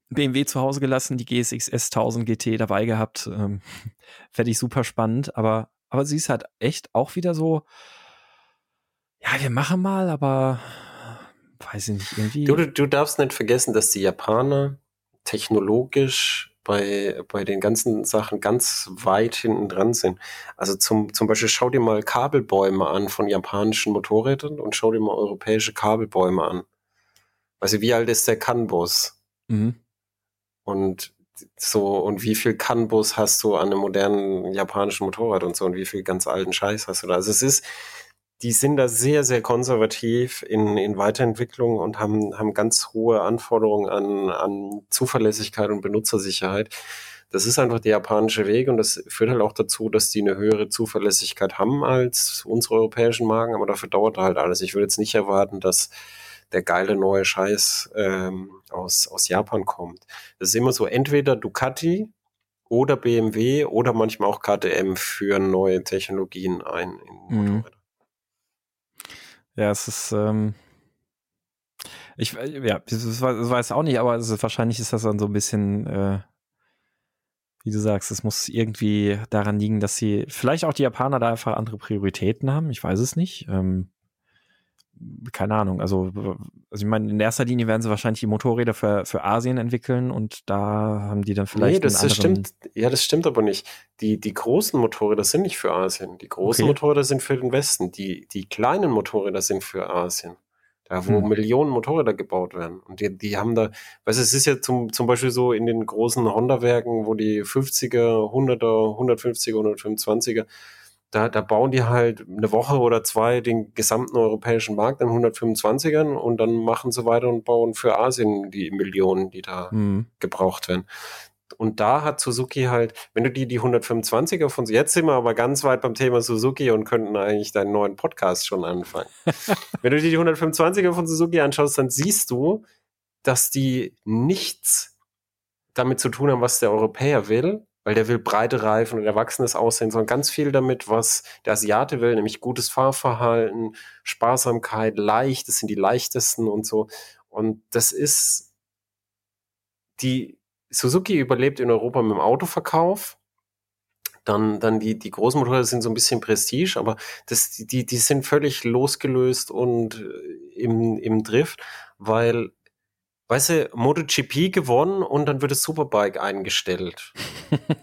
S2: BMW zu Hause gelassen, die GSX S1000 GT dabei gehabt. Ähm, Fände ich super spannend, aber, aber sie ist halt echt auch wieder so, ja, wir machen mal, aber weiß ich nicht, irgendwie.
S1: Du, du, darfst nicht vergessen, dass die Japaner technologisch bei, bei den ganzen Sachen ganz weit hinten dran sind. Also zum, zum Beispiel schau dir mal Kabelbäume an von japanischen Motorrädern und schau dir mal europäische Kabelbäume an. Also wie alt ist der CAN-Bus? Mhm. Und so, und wie viel CAN-Bus hast du an einem modernen japanischen Motorrad und so und wie viel ganz alten Scheiß hast du da? Also es ist, die sind da sehr, sehr konservativ in, in Weiterentwicklung und haben, haben ganz hohe Anforderungen an, an Zuverlässigkeit und Benutzersicherheit. Das ist einfach der japanische Weg und das führt halt auch dazu, dass die eine höhere Zuverlässigkeit haben als unsere europäischen Marken, aber dafür dauert halt alles. Ich würde jetzt nicht erwarten, dass der geile neue Scheiß ähm, aus, aus Japan kommt. Das ist immer so, entweder Ducati oder BMW oder manchmal auch KTM führen neue Technologien ein in mhm. Motorräder.
S2: Ja, es ist, ähm, ich, ja, das weiß auch nicht, aber ist, wahrscheinlich ist das dann so ein bisschen, äh, wie du sagst, es muss irgendwie daran liegen, dass sie, vielleicht auch die Japaner da einfach andere Prioritäten haben, ich weiß es nicht. Ähm, keine Ahnung, also, also ich meine, in erster Linie werden sie wahrscheinlich die Motorräder für, für Asien entwickeln und da haben die dann vielleicht. Nee,
S1: das, das stimmt, ja, das stimmt aber nicht. Die, die großen Motorräder sind nicht für Asien. Die großen okay. Motorräder sind für den Westen. Die, die kleinen Motorräder sind für Asien. Da, wo hm. Millionen Motorräder gebaut werden. Und die, die haben da, weißt du, es ist ja zum, zum Beispiel so in den großen Honda-Werken, wo die 50er, 100er, 150er, 125er, da, da bauen die halt eine Woche oder zwei den gesamten europäischen Markt in 125ern und dann machen sie weiter und bauen für Asien die Millionen, die da mhm. gebraucht werden. Und da hat Suzuki halt, wenn du die, die 125er von, jetzt sind wir aber ganz weit beim Thema Suzuki und könnten eigentlich deinen neuen Podcast schon anfangen. wenn du dir die 125er von Suzuki anschaust, dann siehst du, dass die nichts damit zu tun haben, was der Europäer will, weil der will breite Reifen und erwachsenes Aussehen, sondern ganz viel damit, was der Asiate will, nämlich gutes Fahrverhalten, Sparsamkeit, leicht, das sind die leichtesten und so. Und das ist die Suzuki überlebt in Europa mit dem Autoverkauf. Dann, dann die, die großen Motorräder sind so ein bisschen Prestige, aber das, die, die sind völlig losgelöst und äh, im, im Drift, weil weißt du, MotoGP gewonnen und dann wird das Superbike eingestellt.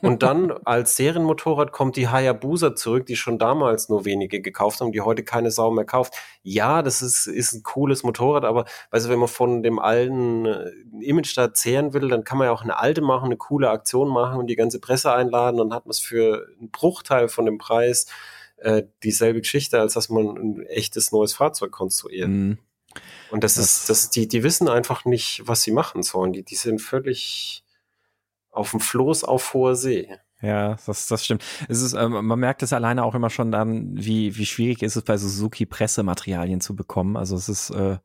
S1: und dann als Serienmotorrad kommt die Hayabusa zurück, die schon damals nur wenige gekauft haben, die heute keine Sau mehr kauft. Ja, das ist, ist ein cooles Motorrad, aber weißt du, wenn man von dem alten äh, Image da zehren will, dann kann man ja auch eine alte machen, eine coole Aktion machen und die ganze Presse einladen, dann hat man es für einen Bruchteil von dem Preis äh, dieselbe Geschichte, als dass man ein echtes neues Fahrzeug konstruiert. Mhm. Und das, das, ist, das, die, die wissen einfach nicht, was sie machen sollen. Die, die sind völlig auf dem Floß auf hoher See.
S2: Ja, das, das stimmt. Es ist, ähm, man merkt es alleine auch immer schon dann, wie, wie schwierig ist es bei Suzuki Pressematerialien zu bekommen. Also es ist äh,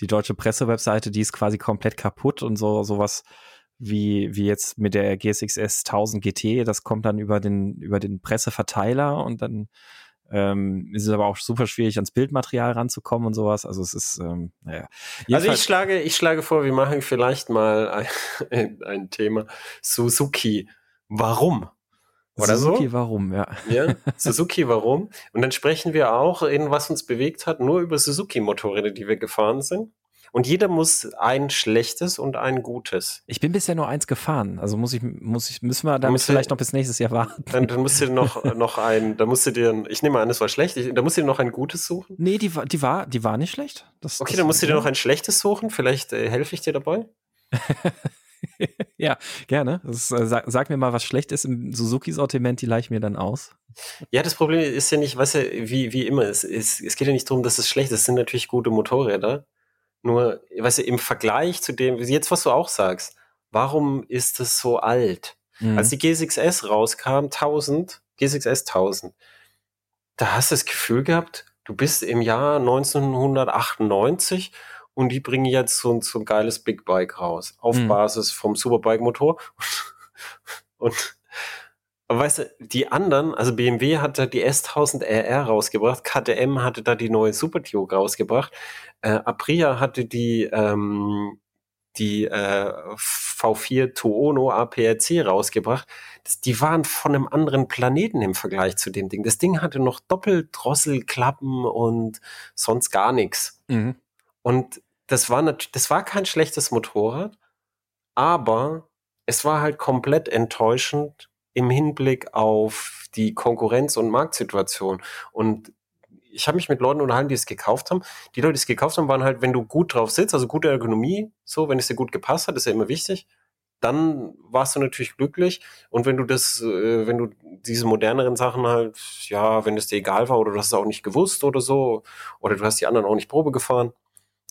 S2: die deutsche Pressewebseite, die ist quasi komplett kaputt und so sowas wie, wie jetzt mit der GSXS 1000 GT, das kommt dann über den, über den Presseverteiler und dann ähm, ist es aber auch super schwierig, ans Bildmaterial ranzukommen und sowas. Also es ist, ähm, naja.
S1: Jedenfalls also ich schlage, ich schlage vor, wir machen vielleicht mal ein, ein Thema Suzuki. Warum?
S2: Oder Suzuki, so? warum, ja.
S1: Ja, Suzuki, warum? Und dann sprechen wir auch in was uns bewegt hat, nur über Suzuki-Motorräder, die wir gefahren sind. Und jeder muss ein schlechtes und ein gutes.
S2: Ich bin bisher nur eins gefahren. Also muss ich, muss ich, müssen wir damit vielleicht noch bis nächstes Jahr warten.
S1: Dann, dann musst du dir noch, noch ein, da musst du dir, ich nehme an, das war schlecht, ich, da musst du dir noch ein gutes suchen.
S2: Nee, die, die war, die war nicht schlecht.
S1: Das, okay, das dann musst du dir noch ein schlechtes suchen. Vielleicht äh, helfe ich dir dabei.
S2: ja, gerne. Das, äh, sag, sag, mir mal, was schlecht ist im Suzuki-Sortiment, die leih ich mir dann aus.
S1: Ja, das Problem ist ja nicht, weißt du, wie, wie immer, es, es, es geht ja nicht darum, dass es schlecht ist. Es sind natürlich gute Motorräder. Nur, weißt du, im Vergleich zu dem, jetzt was du auch sagst, warum ist es so alt? Mhm. Als die G6S rauskam, 1000, G6S 1000, da hast du das Gefühl gehabt, du bist im Jahr 1998 und die bringen jetzt so, so ein geiles Big Bike raus, auf mhm. Basis vom Superbike Motor. und aber weißt du, die anderen, also BMW hat da die S1000 RR rausgebracht, KTM hatte da die neue Super Duke rausgebracht, äh, Aprilia hatte die ähm, die äh, V4 Tuono APRC rausgebracht. Das, die waren von einem anderen Planeten im Vergleich zu dem Ding. Das Ding hatte noch Doppeldrosselklappen und sonst gar nichts. Mhm. Und das war natürlich, das war kein schlechtes Motorrad, aber es war halt komplett enttäuschend im Hinblick auf die Konkurrenz- und Marktsituation. Und ich habe mich mit Leuten unterhalten, die es gekauft haben. Die Leute, die es gekauft haben, waren halt, wenn du gut drauf sitzt, also gute Ergonomie, so, wenn es dir gut gepasst hat, ist ja immer wichtig, dann warst du natürlich glücklich. Und wenn du das, äh, wenn du diese moderneren Sachen halt, ja, wenn es dir egal war oder du hast es auch nicht gewusst oder so, oder du hast die anderen auch nicht Probe gefahren,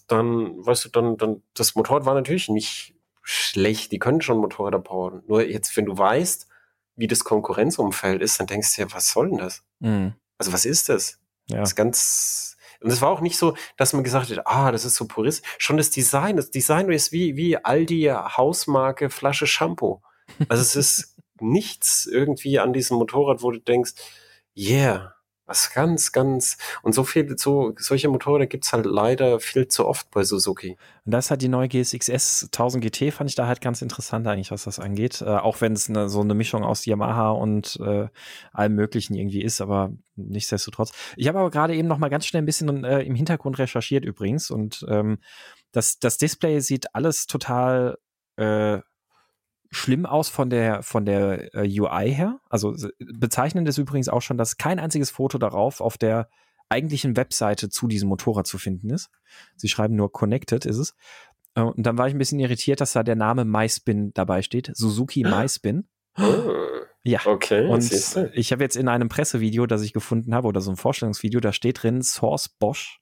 S1: dann, weißt du, dann, dann, das Motorrad war natürlich nicht schlecht. Die können schon Motorräder bauen. Nur jetzt, wenn du weißt, wie das Konkurrenzumfeld ist, dann denkst du ja, was soll denn das? Mhm. Also was ist das? Ja. Das ist ganz. Und es war auch nicht so, dass man gesagt hat, ah, das ist so purist. Schon das Design, das Design ist wie, wie Aldi Hausmarke Flasche Shampoo. Also es ist nichts irgendwie an diesem Motorrad, wo du denkst, yeah, was ganz, ganz. Und so viel, so, solche Motorräder gibt's halt leider viel zu oft bei Suzuki.
S2: Und das hat die neue GSX-S 1000 GT, fand ich da halt ganz interessant eigentlich, was das angeht. Äh, auch wenn es ne, so eine Mischung aus Yamaha und äh, allem Möglichen irgendwie ist, aber nichtsdestotrotz. Ich habe aber gerade eben noch mal ganz schnell ein bisschen äh, im Hintergrund recherchiert übrigens und ähm, das, das Display sieht alles total äh, schlimm aus von der, von der äh, UI her. Also bezeichnend ist übrigens auch schon, dass kein einziges Foto darauf auf der eigentlichen Webseite zu diesem Motorrad zu finden ist. Sie schreiben nur Connected ist es. Äh, und dann war ich ein bisschen irritiert, dass da der Name MySpin dabei steht. Suzuki MySpin.
S1: Oh, ja. Okay.
S2: Und ich habe jetzt in einem Pressevideo, das ich gefunden habe, oder so ein Vorstellungsvideo, da steht drin Source Bosch.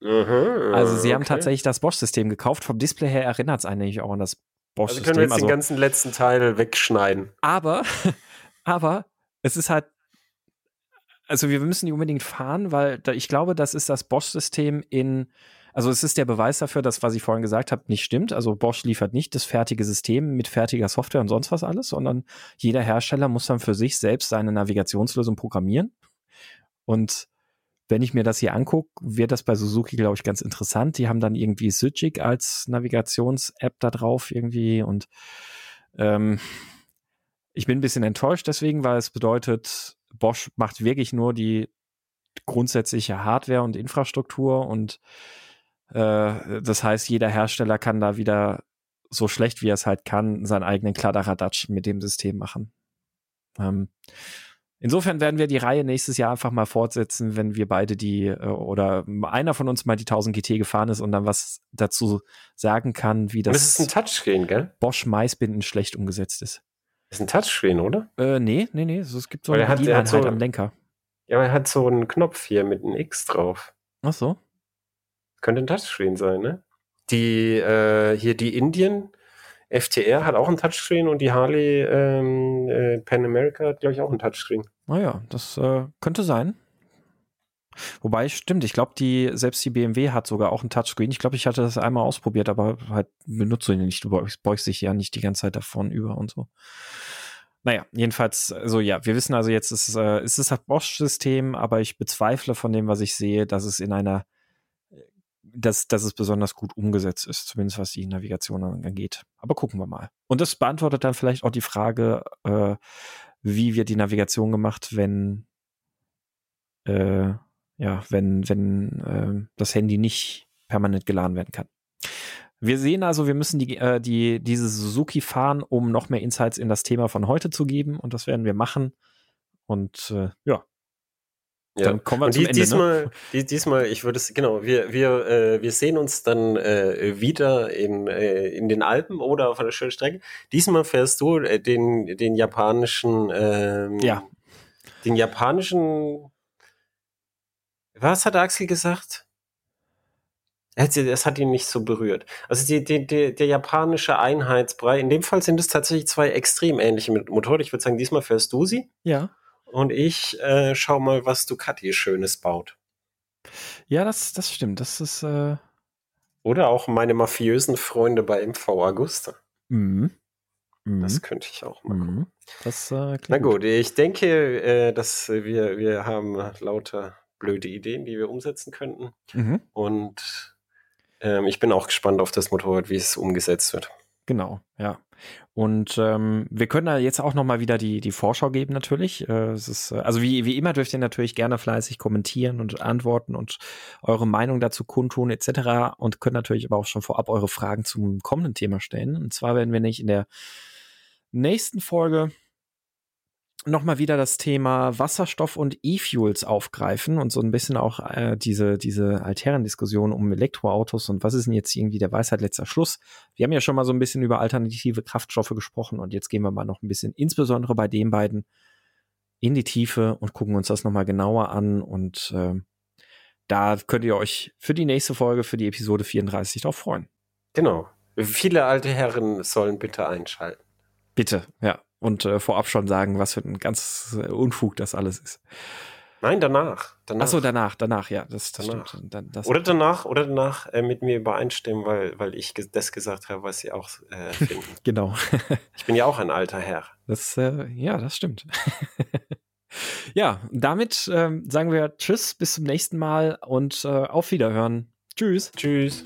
S2: Mhm, also sie okay. haben tatsächlich das Bosch-System gekauft. Vom Display her erinnert es eigentlich auch an das
S1: Bosch also können wir jetzt also, den ganzen letzten Teil wegschneiden.
S2: Aber, aber es ist halt, also wir müssen die unbedingt fahren, weil da, ich glaube, das ist das Bosch-System in, also es ist der Beweis dafür, dass, was ich vorhin gesagt habe, nicht stimmt. Also Bosch liefert nicht das fertige System mit fertiger Software und sonst was alles, sondern jeder Hersteller muss dann für sich selbst seine Navigationslösung programmieren. Und wenn ich mir das hier angucke, wird das bei Suzuki, glaube ich, ganz interessant. Die haben dann irgendwie Sygic als Navigations-App da drauf irgendwie und ähm, ich bin ein bisschen enttäuscht deswegen, weil es bedeutet, Bosch macht wirklich nur die grundsätzliche Hardware und Infrastruktur und äh, das heißt, jeder Hersteller kann da wieder so schlecht wie er es halt kann, seinen eigenen Kladderadatsch mit dem System machen. Ähm, Insofern werden wir die Reihe nächstes Jahr einfach mal fortsetzen, wenn wir beide die äh, oder einer von uns mal die 1000 GT gefahren ist und dann was dazu sagen kann, wie das,
S1: das ist ein Touchscreen, gell?
S2: Bosch Maisbinden schlecht umgesetzt ist.
S1: Das ist ein Touchscreen, oder?
S2: Äh, nee, nee, nee. Es gibt so eine Bedieneinheit so, am Lenker.
S1: Ja, er hat so einen Knopf hier mit einem X drauf.
S2: Ach so.
S1: Könnte ein Touchscreen sein, ne? Die, äh, hier die Indien, FTR hat auch ein Touchscreen und die Harley ähm, äh, Pan America hat, glaube ich, auch ein Touchscreen.
S2: Naja, das äh, könnte sein. Wobei, stimmt, ich glaube, die, selbst die BMW hat sogar auch ein Touchscreen. Ich glaube, ich hatte das einmal ausprobiert, aber halt benutze ihn nicht. Du beugst dich ja nicht die ganze Zeit davon über und so. Naja, jedenfalls, also ja, wir wissen also jetzt, es, äh, es ist das Bosch-System, aber ich bezweifle von dem, was ich sehe, dass es in einer, dass, dass es besonders gut umgesetzt ist, zumindest was die Navigation angeht. Aber gucken wir mal. Und das beantwortet dann vielleicht auch die Frage, äh, wie wird die Navigation gemacht, wenn äh, ja, wenn, wenn äh, das Handy nicht permanent geladen werden kann. Wir sehen also, wir müssen die, äh, die, diese Suzuki fahren, um noch mehr Insights in das Thema von heute zu geben. Und das werden wir machen. Und äh, ja.
S1: Ja. Dann kommen wir und zum die, Ende. Ne? Diesmal, ne? die, diesmal, ich würde es, genau, wir, wir, äh, wir sehen uns dann äh, wieder in, äh, in den Alpen oder auf einer schönen Strecke. Diesmal fährst du äh, den, den japanischen, ähm,
S2: ja.
S1: den japanischen was hat Axel gesagt? Es hat ihn nicht so berührt. Also die, die, die, der japanische Einheitsbrei, in dem Fall sind es tatsächlich zwei extrem ähnliche Motoren. Ich würde sagen, diesmal fährst du sie.
S2: Ja.
S1: Und ich äh, schau mal, was Ducati Schönes baut.
S2: Ja, das, das stimmt. Das ist. Äh
S1: Oder auch meine mafiösen Freunde bei MV Augusta.
S2: Mhm.
S1: Das mhm. könnte ich auch machen. Mhm.
S2: Das, äh,
S1: Na gut, gut, ich denke, äh, dass wir, wir haben lauter blöde Ideen, die wir umsetzen könnten. Mhm. Und ähm, ich bin auch gespannt auf das Motorrad, wie es umgesetzt wird.
S2: Genau, ja. Und ähm, wir können da jetzt auch nochmal wieder die, die Vorschau geben, natürlich. Äh, es ist, äh, also wie, wie immer dürft ihr natürlich gerne fleißig kommentieren und antworten und eure Meinung dazu kundtun, etc. Und könnt natürlich aber auch schon vorab eure Fragen zum kommenden Thema stellen. Und zwar werden wir nicht in der nächsten Folge nochmal wieder das Thema Wasserstoff und E-Fuels aufgreifen und so ein bisschen auch äh, diese, diese alternen Diskussion um Elektroautos und was ist denn jetzt irgendwie der Weisheit letzter Schluss. Wir haben ja schon mal so ein bisschen über alternative Kraftstoffe gesprochen und jetzt gehen wir mal noch ein bisschen, insbesondere bei den beiden, in die Tiefe und gucken uns das nochmal genauer an und äh, da könnt ihr euch für die nächste Folge, für die Episode 34 drauf freuen.
S1: Genau. Viele alte Herren sollen bitte einschalten.
S2: Bitte, ja und äh, vorab schon sagen, was für ein ganz äh, Unfug das alles ist.
S1: Nein, danach. danach.
S2: Achso, danach, danach, ja. Das, das
S1: danach. stimmt. Dann, das oder danach, oder danach äh, mit mir übereinstimmen, weil, weil ich das gesagt habe, was sie auch äh, finden.
S2: genau.
S1: ich bin ja auch ein alter Herr.
S2: Das, äh, ja, das stimmt. ja, damit ähm, sagen wir Tschüss, bis zum nächsten Mal und äh, auf Wiederhören. Tschüss.
S1: Tschüss.